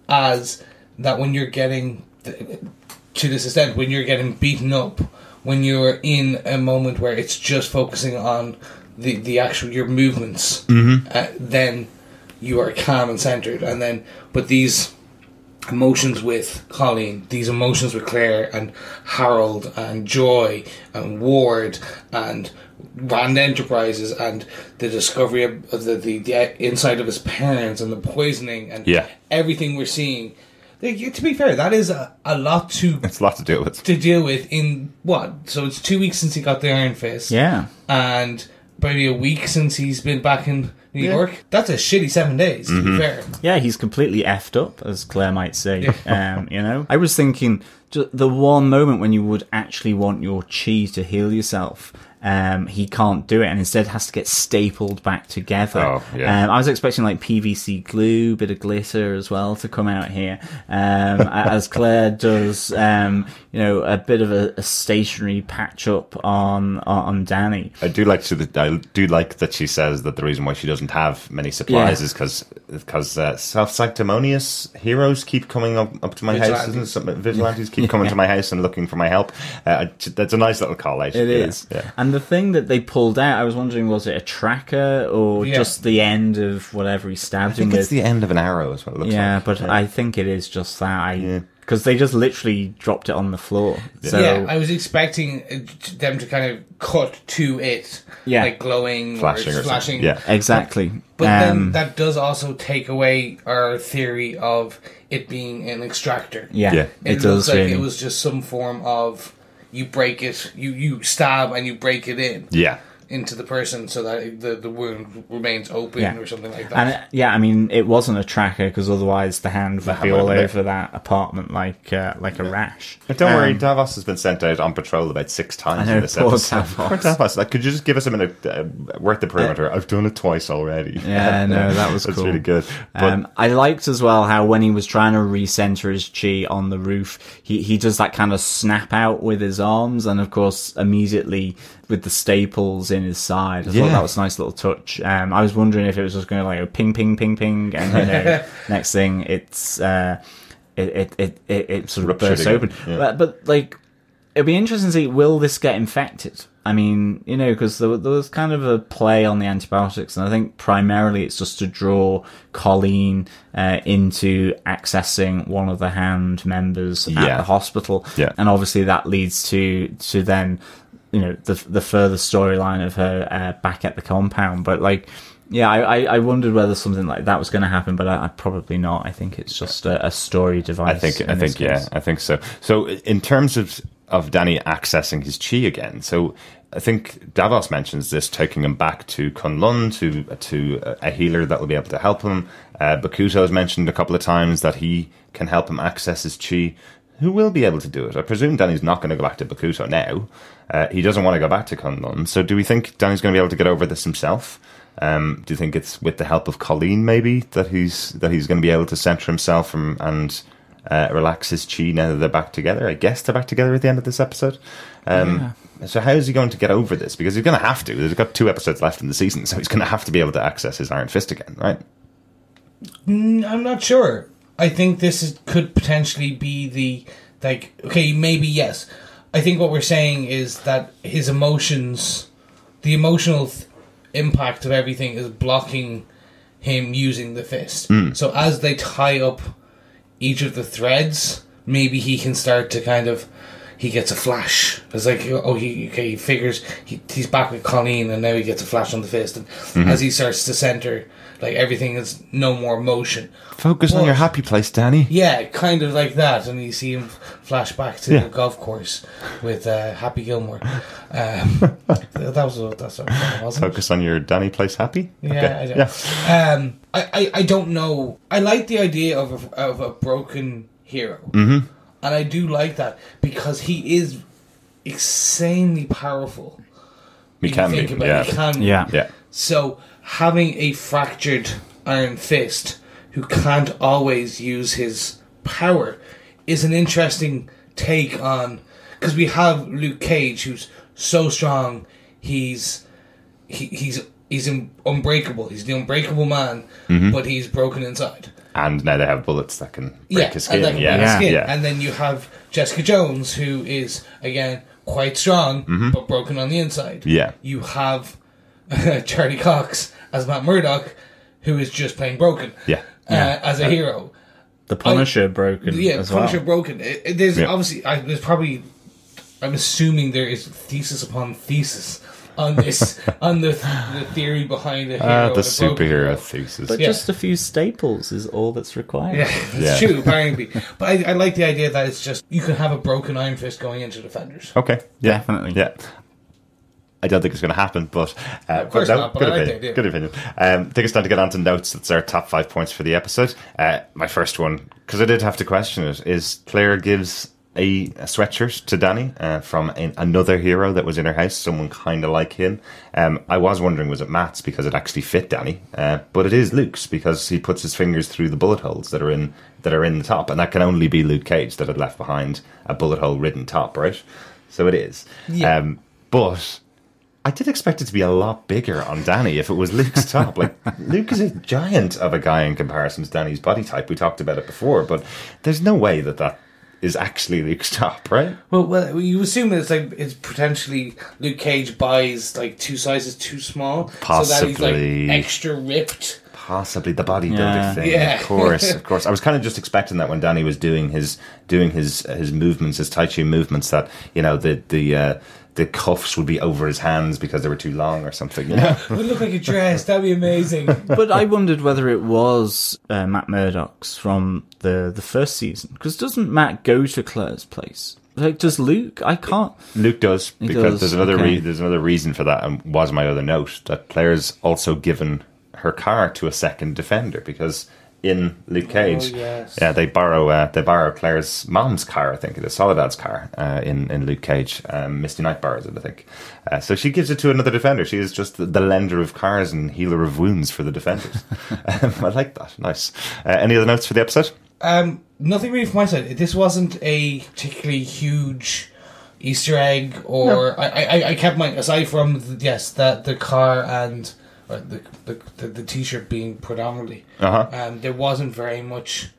as that when you're getting, to this extent, when you're getting beaten up, when you're in a moment where it's just focusing on the, the actual, your movements, uh, then you are calm and centered. And then, but these emotions with Colleen, these emotions with Claire and Harold and Joy and Ward and Rand Enterprises and the discovery of, of the, the, the inside of his parents and the poisoning and Yeah. everything we're seeing. Like, to be fair, that is a, a lot to It's a lot to deal with. to deal with in what? So it's two weeks since he got the Iron Fist Yeah. and maybe a week since he's been back in New York. That's a shitty seven days, to be fair. Yeah, he's completely effed up, as Claire might say. um, you know, I was thinking ju- the one moment when you would actually want your chi to heal yourself. Um, he can't do it, and instead has to get stapled back together. Oh, yeah. um, I was expecting like PVC glue, bit of glitter as well to come out here, um, as Claire does. Um, you know, a bit of a, a stationary patch up on on, on Danny. I do like to the, I do like that she says that the reason why she doesn't have many supplies Yeah. is because because uh, self sanctimonious heroes keep coming up, up to my house. Isn't it? Some- Vigilantes keep coming to my house and looking for my help. Uh, that's a nice little call out. It yeah, is, Yeah. And the thing that they pulled out, I was wondering, was it a tracker or Yeah. just the end of whatever he I stabbed him think with? it's the end of an arrow, is what it looks like. yeah, like. but I think it is just that. I Yeah. Because they just literally dropped it on the floor. So yeah, I was expecting uh, them to kind of cut to it, Yeah. like glowing, Flashing or or flashing. something. Yeah. exactly. But then Um, that does also take away our theory of it being an extractor. yeah, Yeah. it, It, does like really. it was just some form of you break it, you you stab and you break it in Yeah. Into the person so that the the wound remains open Yeah. or something like that. And uh, yeah, I mean, it wasn't a tracker because otherwise the hand would hand be all have over that apartment like uh, like a rash. But don't worry, Um, Davos has been sent out on patrol about six times I know, in this poor episode. Davos. Poor Davos. Like, could you just give us a minute uh, worth the perimeter? I've done it twice already. Yeah, no, that was That's cool. really good. But Um, I liked as well how when he was trying to recenter his chi on the roof, he, he does that kind of snap out with his arms, and of course, immediately with the staples in his side. I Yeah. thought that was a nice little touch. Um, I was wondering if it was just going to like go ping, ping, ping, ping, and you know, next thing it's uh, it, it, it, it, sort of Ruptured bursts again, open. yeah. But, but like, it'd be interesting to see will this get infected i mean you know because there, there was kind of a play on the antibiotics and i think primarily it's just to draw colleen uh, into accessing one of the hand members at the hospital Yeah. and obviously that leads to to then you know the the further storyline of her uh, back at the compound but like yeah, I, I I wondered whether something like that was going to happen, but I, I probably not. I think it's just a, a story device. I think, I think, yeah. I think so. So, in terms of of Danny accessing his chi again, so I think Davos mentions this taking him back to Kunlun to to a healer that will be able to help him. Uh, Bakuto has mentioned a couple of times that he can help him access his chi. Who will be able to do it? I presume Danny's not going to go back to Bakuto now. Uh, he doesn't want to go back to Kunlun. So, do we think Danny's going to be able to get over this himself? Um, do you think it's with the help of Colleen, maybe that he's that he's going to be able to center himself from, and uh, relax his chi now that they're back together? I guess they're back together at the end of this episode. Um, So how is he going to get over this? Because he's going to have to. There's got two episodes left in the season, so he's going to have to be able to access his Iron Fist again, right? Mm, I'm not sure. I think this is, could potentially be the like. Okay, maybe yes. I think what we're saying is that his emotions, the emotional th- impact of everything, is blocking him using the fist. So as they tie up each of the threads, maybe he can start to kind of he gets a flash. It's like oh he okay he figures he, he's back with Colleen and now he gets a flash on the fist and Mm-hmm. as he starts to center like everything is no more motion. Focus on your happy place, Danny. Yeah, kind of like that, and you see him flash back to Yeah. the golf course with uh, Happy Gilmore. Um, that was that's what it was. Focus on your Danny place happy. Yeah, Okay. I, don't. yeah. Um, I, I, I don't know. I like the idea of a, of a broken hero, mm-hmm. and I do like that because he is insanely powerful. We can be. Yeah. it, he can be. Yeah. Yeah. So having a fractured Iron Fist who can't always use his power is an interesting take on because we have Luke Cage who's so strong he's he, he's he's un- unbreakable he's the unbreakable man Mm-hmm. but he's broken inside And now they have bullets that can break yeah his skin. and, yeah. skin. yeah. and then you have Jessica Jones who is again quite strong but broken on the inside Mm-hmm. Yeah. you have Charlie Cox as Matt Murdock, who is just playing broken. Yeah. Uh, as a hero. The Punisher broken Yeah, as Punisher well. broken. It, it- there's Yeah. obviously, I, there's probably, I'm assuming there is thesis upon thesis on this, on the, the theory behind a hero. Ah, the and superhero hero. thesis. But Yeah. just a few staples is all that's required. Yeah, that's Yeah. true, apparently. But I, I like the idea that it's just, you can have a broken Iron Fist going into Defenders. Okay. Yeah. Definitely. Yeah. I don't think it's going to happen, but, uh, but no, not, but good opinion. Good opinion. Um, I think it's time to get on to notes. That's our top five points for the episode. Uh, my first one, because I did have to question it, is Claire gives a, a sweatshirt to Danny uh, from an, another hero that was in her house, someone kind of like him. Um, I was wondering, was it Matt's because it actually fit Danny? Uh, but it is Luke's because he puts his fingers through the bullet holes that are in that are in the top, and that can only be Luke Cage that had left behind a bullet hole ridden top, right? So it is. Yeah. Um, but I did expect it to be a lot bigger on Danny if it was Luke's top. Like Luke is a giant of a guy in comparison to Danny's body type. We talked about it before, but there's no way that that is actually Luke's top, right? Well, well, you assume it's like it's potentially Luke Cage buys like two sizes too small, so that he's Possibly. like extra ripped. Possibly the bodybuilder Yeah. thing. Yeah. Of course, of course. I was kind of just expecting that when Danny was doing his doing his his movements, his Tai Chi movements, that you know the the uh, the cuffs would be over his hands because they were too long or something. You know? It would look like a dress. That'd be amazing. but I wondered whether it was uh, Matt Murdock's from the the first season because doesn't Matt go to Claire's place? Like, does Luke? I can't. Luke does He because does, there's another okay. re- there's another reason for that, and was my other note that Claire's also given her car to a second defender because in Luke Cage, Oh, yes. yeah, they borrow uh, they borrow Claire's mom's car, I think it is Soledad's car uh, in in Luke Cage. Um, Misty Knight borrows it, I think. Uh, so she gives it to another defender. She is just the, the lender of cars and healer of wounds for the defenders. um, I like that. Nice. Uh, any other notes for the episode? Um, nothing really from my side. This wasn't a particularly huge Easter egg, or I, I, I kept my aside from the, yes that the car and or the, the the the t-shirt being predominantly. Uh-huh. Um, there wasn't very much.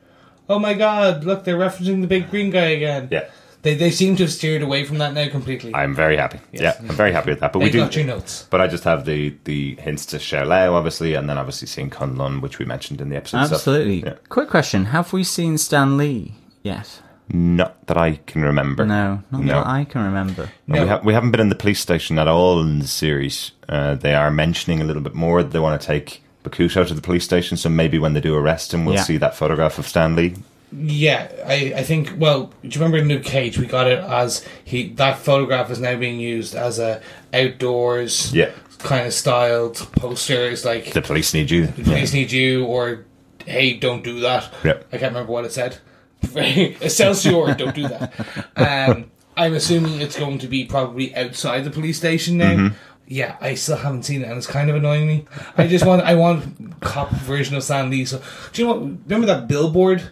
Oh my God! Look, they're referencing the big green guy again. Yeah. They they seem to have steered away from that now completely. I'm very happy. Yeah, I'm very happy with that. But They we do got your notes. But I just have the the hints to Shou-Lao, obviously, and then obviously seeing Kunlun, which we mentioned in the episode. So, Absolutely. yeah. Quick question: Have we seen Stan Lee yet? Not that I can remember. No, not No. that I can remember. And No. We, ha- we haven't been in the police station at all in the series. Uh, they are mentioning a little bit more that they want to take Bakuto to the police station, so maybe when they do arrest him, we'll Yeah. see that photograph of Stan Lee. Yeah, I, I think. Well, do you remember in Luke Cage? We got it as he that photograph is now being used as a outdoors Yeah. kind of styled poster. It's like The police need you. the police need you, or hey, don't do that. Yeah. I can't remember what it said. Excelsior, don't do that. Um, I'm assuming it's going to be probably outside the police station now. Mm-hmm. Yeah, I still haven't seen it, and it's kind of annoying me. I just want, I want cop version of Stan Lee. So, do you know what? Remember that billboard?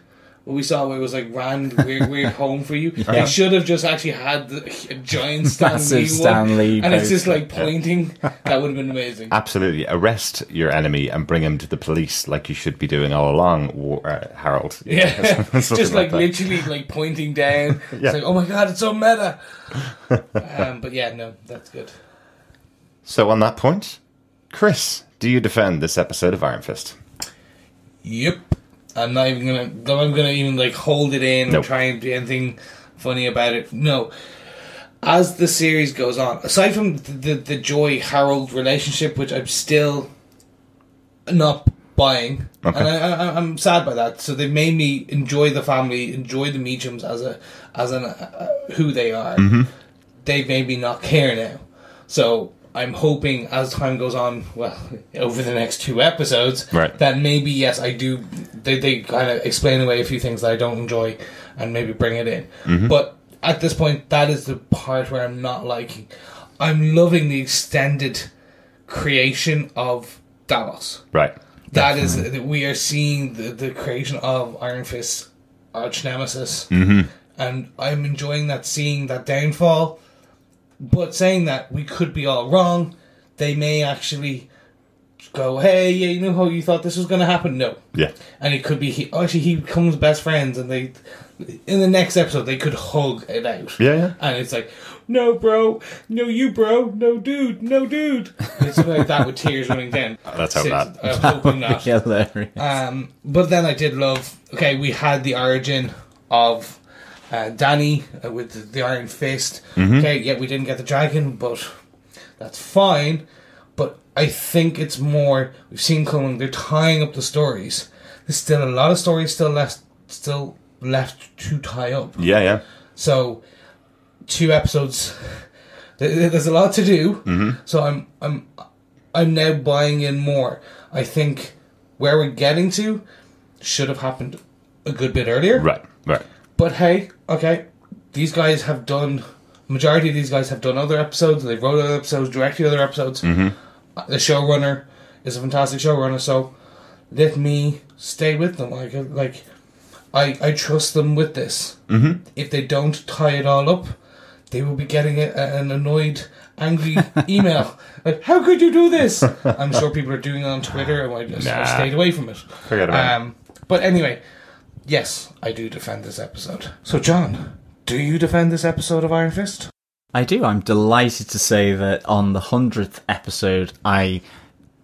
What we saw where it was like "Rand, we're, we're home for you." They should have just actually had the, a giant Stan Massive Lee Stan one, Lee and it's just like pointing. That would have been amazing. Absolutely. Arrest your enemy and bring him to the police like you should be doing all along, War- uh, Harold. Yeah, Something just like that. literally like pointing down. Yeah. It's like, oh my god, it's so meta. um, but yeah, no, that's good. So, on that point, Chris, do you defend this episode of Iron Fist? Yep, I'm not even gonna. I'm gonna even like hold it in Nope. or try and do anything funny about it. No, as the series goes on, aside from the the, the Joy Harold relationship, which I'm still not buying, Okay. and I, I, I'm sad by that. So they made me enjoy the family, enjoy the Meachums as a as an uh, who they are. They've made me not care now. So I'm hoping as time goes on, well, over the next two episodes, Right. that maybe yes, I do. They they kind of explain away a few things that I don't enjoy, and maybe bring it in. But at this point, that is the part where I'm not liking. I'm loving the extended creation of Davos. Right. That is, that we are seeing the, the creation of Iron Fist, arch nemesis, Mm-hmm. and I'm enjoying that, seeing that downfall. But saying that, we could be all wrong. They may actually go, "Hey, yeah, you know how you thought this was going to happen?" No, Yeah. and it could be he, actually he becomes best friends, and they in the next episode they could hug it out. Yeah, yeah. and it's like, no, bro, no, you, bro, no, dude, no, dude. It's like that with tears running down. That's how hope not. I'm hoping not. Hilarious. Um, but then I did love. Okay, we had the origin of uh, Danny uh, with the, the Iron Fist. Okay, yeah, we didn't get the dragon, but that's fine. But I think it's more. We've seen coming. They're tying up the stories. There's still a lot of stories still left, still left to tie up. Yeah, yeah. So, two episodes. There's a lot to do. So I'm I'm I'm now buying in more. I think where we're getting to should have happened a good bit earlier. Right, right. But hey, okay, these guys have done. Majority of these guys have done other episodes. They've wrote other episodes, directed other episodes. Uh, The showrunner is a fantastic showrunner, so let me stay with them. Like, uh, like, I I trust them with this. Mm-hmm. If they don't tie it all up, they will be getting a, an annoyed, angry email. Like, how could you do this? I'm sure people are doing it on Twitter, and I just Nah. stayed away from it. Forget about it. Um, but anyway, yes, I do defend this episode. So, John, do you defend this episode of Iron Fist? I do. I'm delighted to say that on the hundredth episode, I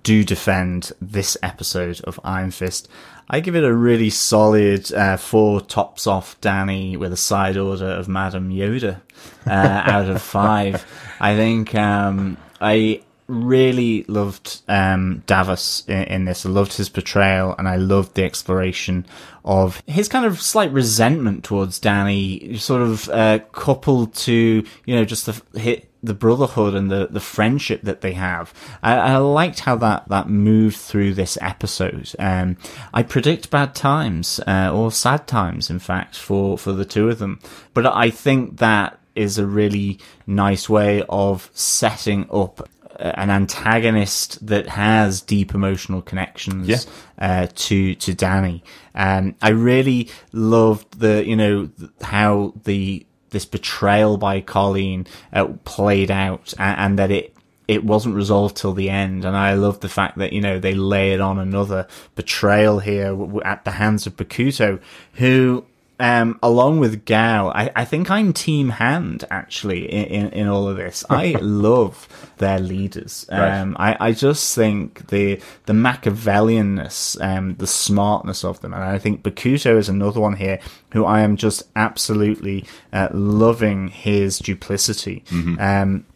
do defend this episode of Iron Fist. I give it a really solid uh, four tops off Danny with a side order of Madam Yoda uh, out of five. I think um, I really loved um, Davos in, in this. I loved his portrayal, and I loved the exploration of his kind of slight resentment towards Danny, sort of uh, coupled to you know just the the brotherhood and the, the friendship that they have. I, I liked how that, that moved through this episode. Um, I predict bad times, uh, or sad times, in fact, for, for the two of them. But I think that is a really nice way of setting up an antagonist that has deep emotional connections Yeah. uh, to to Danny. Um, I really loved the you know how the this betrayal by Colleen uh, played out, and, and that it it wasn't resolved till the end. And I love the fact that you know they layered on another betrayal here at the hands of Bakuto, who um, along with Gao, I, I think I'm Team Hand actually in, in, in all of this. I love their leaders. Right. Um, I, I just think the the Machiavellianness, um, the smartness of them, and I think Bakuto is another one here who I am just absolutely uh, loving his duplicity. Um,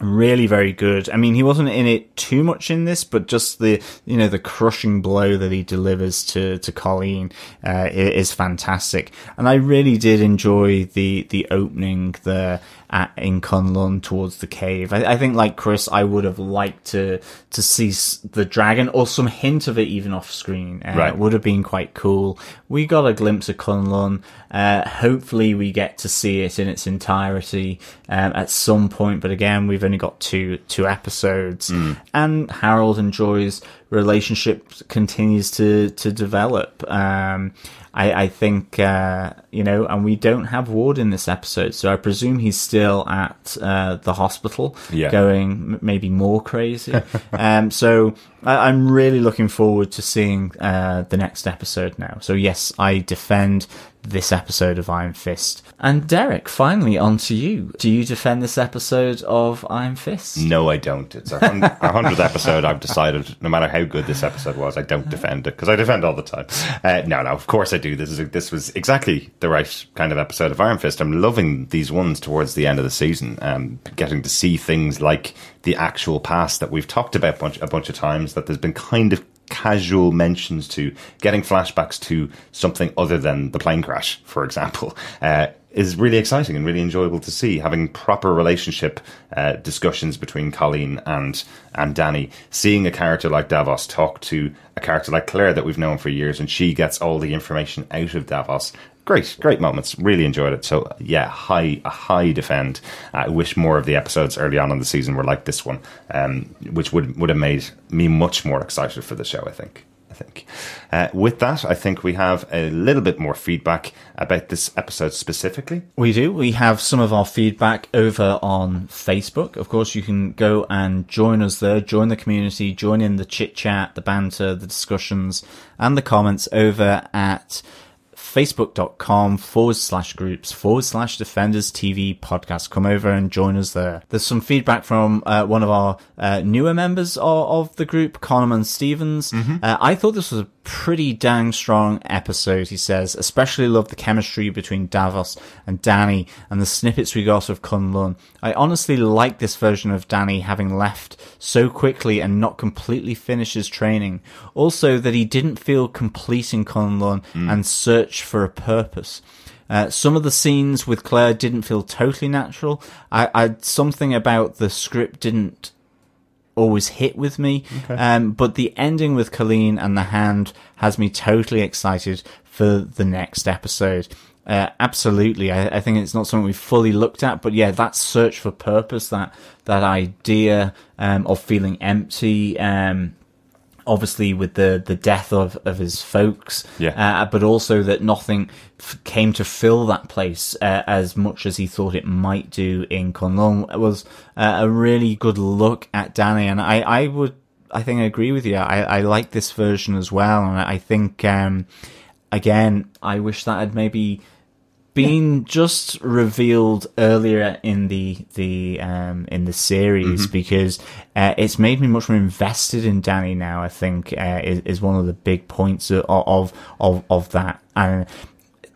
really very good. I mean, he wasn't in it too much in this, but just the you know the crushing blow that he delivers to to Colleen uh, is fantastic. And I really did enjoy the the opening there at, in Kunlun towards the cave. I, I think, like Chris, I would have liked to to see the dragon or some hint of it even off screen. Uh, Right. would have been quite cool. We got a glimpse of Kunlun. Uh, hopefully, we get to see it in its entirety um, at some point. But again, we've only got two two episodes, and Harold and Joy's relationship continues to to develop. Um, I, I think uh, you know, and we don't have Ward in this episode, so I presume he's still at uh, the hospital, Yeah. going m- maybe more crazy. um, so I, I'm really looking forward to seeing uh, the next episode now. So yes, I defend this episode of Iron Fist. And Derek, finally, on to you. Do you defend this episode of Iron Fist? No, I don't. It's our hundredth episode. I've decided, no matter how good this episode was, I don't defend it because I defend all the time. Uh, no, no, of course I do. This is a, this was exactly the right kind of episode of Iron Fist. I'm loving these ones towards the end of the season. Um, getting to see things like the actual past that we've talked about bunch, a bunch of times. That there's been kind of casual mentions to getting flashbacks to something other than the plane crash, for example, uh, is really exciting and really enjoyable to see. Having proper relationship uh, discussions between Colleen and and Danny, seeing a character like Davos talk to a character like Claire that we've known for years, and she gets all the information out of Davos. Great, great moments. Really enjoyed it. So yeah, high a high defend. I wish more of the episodes early on in the season were like this one, um, which would would have made me much more excited for the show. I think. I think. Uh, with that, I think we have a little bit more feedback about this episode specifically. We do. We have some of our feedback over on Facebook. Of course, you can go and join us there, join the community, join in the chit chat, the banter, the discussions, and the comments over at facebook.com forward slash groups forward slash defenders TV podcast. Come over and join us there. There's some feedback from uh, one of our uh, newer members of, of the group, Conoman Stevens. Uh, I thought this was a pretty dang strong episode, he says. Especially love the chemistry between Davos and Danny and the snippets we got of Kunlun. I honestly like this version of Danny having left so quickly and not completely finished his training. Also, that he didn't feel complete in Kunlun and search for a purpose. Uh, some of the scenes with Claire didn't feel totally natural. I, I something about the script didn't always hit with me. Um, but the ending with Colleen and the hand has me totally excited for the next episode. Uh, absolutely. I, I think it's not something we've fully looked at, but yeah, that search for purpose, that, that idea, um, of feeling empty, um, obviously with the the death of of his folks Yeah. uh, but also that nothing f- came to fill that place uh, as much as he thought it might do in Kunlun was uh, a really good look at Danny and I I would I think I agree with you I I like this version as well and I think um again I wish that had maybe been just revealed earlier in the the um in the series because uh, it's made me much more invested in Danny now. I think uh, is is one of the big points of of of, of that and.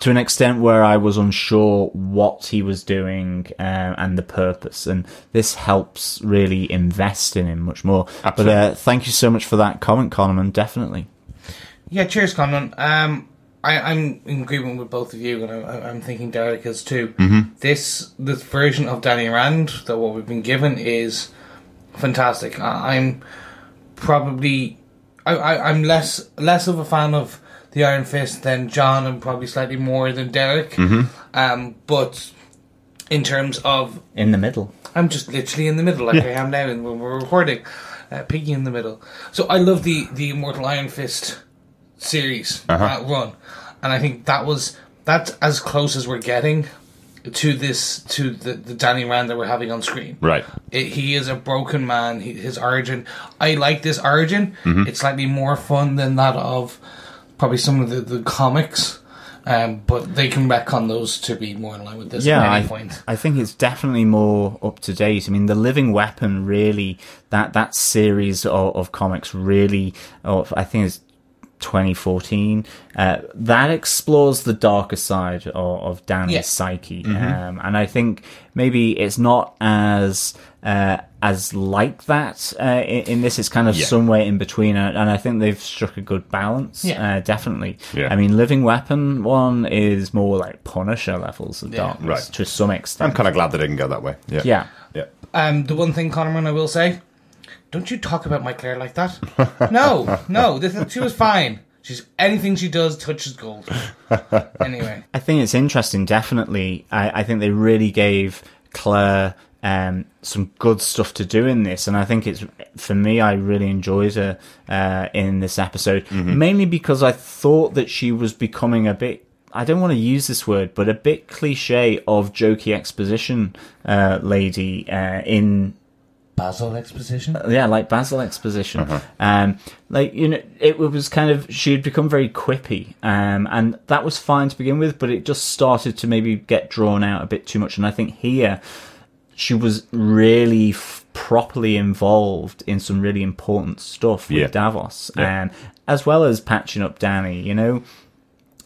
To an extent where I was unsure what he was doing uh, and the purpose, and this helps really invest in him much more. But uh, thank you so much for that comment, Coleman. Definitely. Yeah, cheers, Conlon. Um, I, I'm in agreement with both of you, and I, I'm thinking Derek is too. Mm-hmm. This this version of Danny Rand that what we've been given is fantastic. I, I'm probably I, I, I'm less less of a fan of the Iron Fist than John, and probably slightly more than Derek. Um, but in terms of In the middle. I'm just literally in the middle, like I am now when we're recording. Uh, Piggy in the middle. So I love the the Immortal Iron Fist series uh, run, and I think that was that's as close as we're getting to this to the, the Danny Rand that we're having on screen. Right. It, he is a broken man. He, his origin. I like this origin. It's slightly more fun than that of probably some of the, the comics. Um, but they can retcon those to be more in line with this yeah, at any I, point. I think it's definitely more up to date. I mean, the Living Weapon really that that series of, of comics really, of, I think it's 2014. Uh, that explores the darker side of, of Danny's Yeah. psyche, um, and I think maybe it's not as uh, as like that uh, in, in this. It's kind of Yeah. somewhere in between, and, and I think they've struck a good balance. Yeah. Uh, definitely. Yeah. I mean, Living Weapon one is more like Punisher levels of darkness Right. to some extent. I'm kind of glad they didn't go that way. Yeah. Yeah. Yeah. Um, the one thing, Connorman, I will say, don't you talk about my Claire like that. no, no, this, she was fine. She's anything she does touches gold. anyway, I think it's interesting. Definitely, I, I think they really gave Claire um, some good stuff to do in this, and I think it's for me. I really enjoyed her uh, in this episode, mainly because I thought that she was becoming a bit. I don't want to use this word, but a bit cliche of jokey exposition uh, lady uh, in Basil exposition. yeah, like Basil exposition. Uh-huh. Um, like you know, it was kind of she had become very quippy, um, and that was fine to begin with, but it just started to maybe get drawn out a bit too much. And I think here she was really f- properly involved in some really important stuff with Yeah. Davos, Yeah. um, as well as patching up Danny. You know.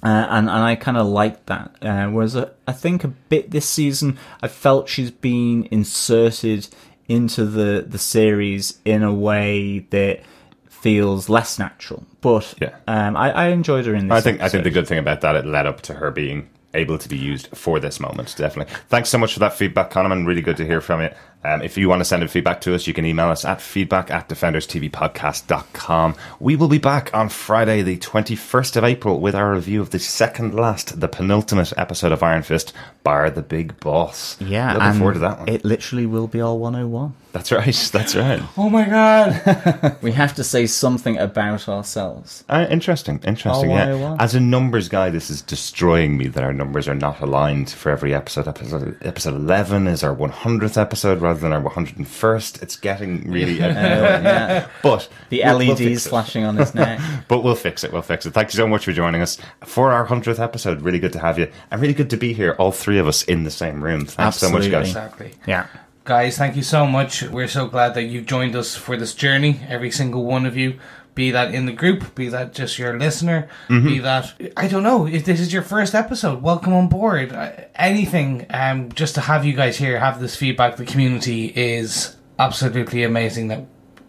Uh, and and I kind of liked that. Uh, whereas uh, I think a bit this season, I felt she's been inserted into the the series in a way that feels less natural. But Yeah. um, I, I enjoyed her in this. I think I think the good thing about that it led up to her being able to be used for this moment. Definitely. Thanks so much for that feedback, Conaman. Really good to hear from you. Um, if you want to send in feedback to us, you can email us at feedback at defenderstvpodcast.com. We will be back on Friday, the 21st of April, with our review of the second last, the penultimate episode of Iron Fist, Bar the Big Boss. Yeah, Looking and forward to that one. It literally will be all 101. that's right. That's right. Oh my god! We have to say something about ourselves. Uh, interesting, interesting. Oh, yeah. 101. As a numbers guy, this is destroying me that our numbers are not aligned for every episode. Episode episode eleven is our one hundredth episode rather than our one hundred and first. It's getting really, Uh, yeah. but The we'll- we'll LEDs flashing on his neck. But we'll fix it. We'll fix it. Thank you so much for joining us for our hundredth episode. Really good to have you, and really good to be here, all three of us in the same room. Thanks so much, guys. exactly. yeah. Guys, thank you so much. We're so glad that you've joined us for this journey, every single one of you. Be that in the group, be that just your listener, be that, I don't know, if this is your first episode, welcome on board. Uh, Anything, um, just to have you guys here, have this feedback, the community is absolutely amazing. That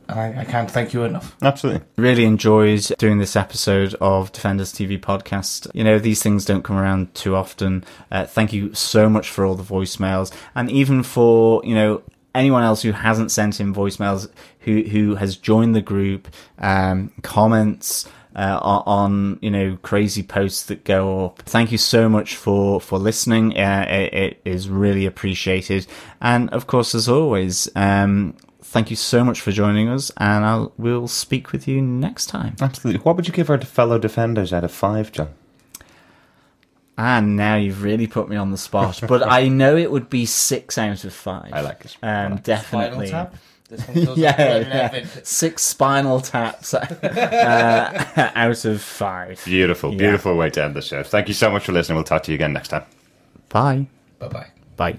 I, I can't thank you enough. Absolutely. Really enjoyed doing this episode of Defenders TV podcast. You know, these things don't come around too often. Uh, thank you so much for all the voicemails and even for, you know, anyone else who hasn't sent in voicemails, who, who has joined the group, um, comments, uh, on, on, you know, crazy posts that go up. Thank you so much for, for listening. Uh, it, it is really appreciated. And of course, as always, um, thank you so much for joining us, and I'll we'll speak with you next time. Absolutely. What would you give our fellow defenders out of five, John? And now you've really put me on the spot, but I know it would be six out of five. I like it. Um, definitely. Spinal Tap. This one goes Yeah, up to yeah. 11. six spinal taps uh, out of five. Beautiful, Yeah. beautiful way to end the show. Thank you so much for listening. We'll talk to you again next time. Bye. Bye bye. Bye.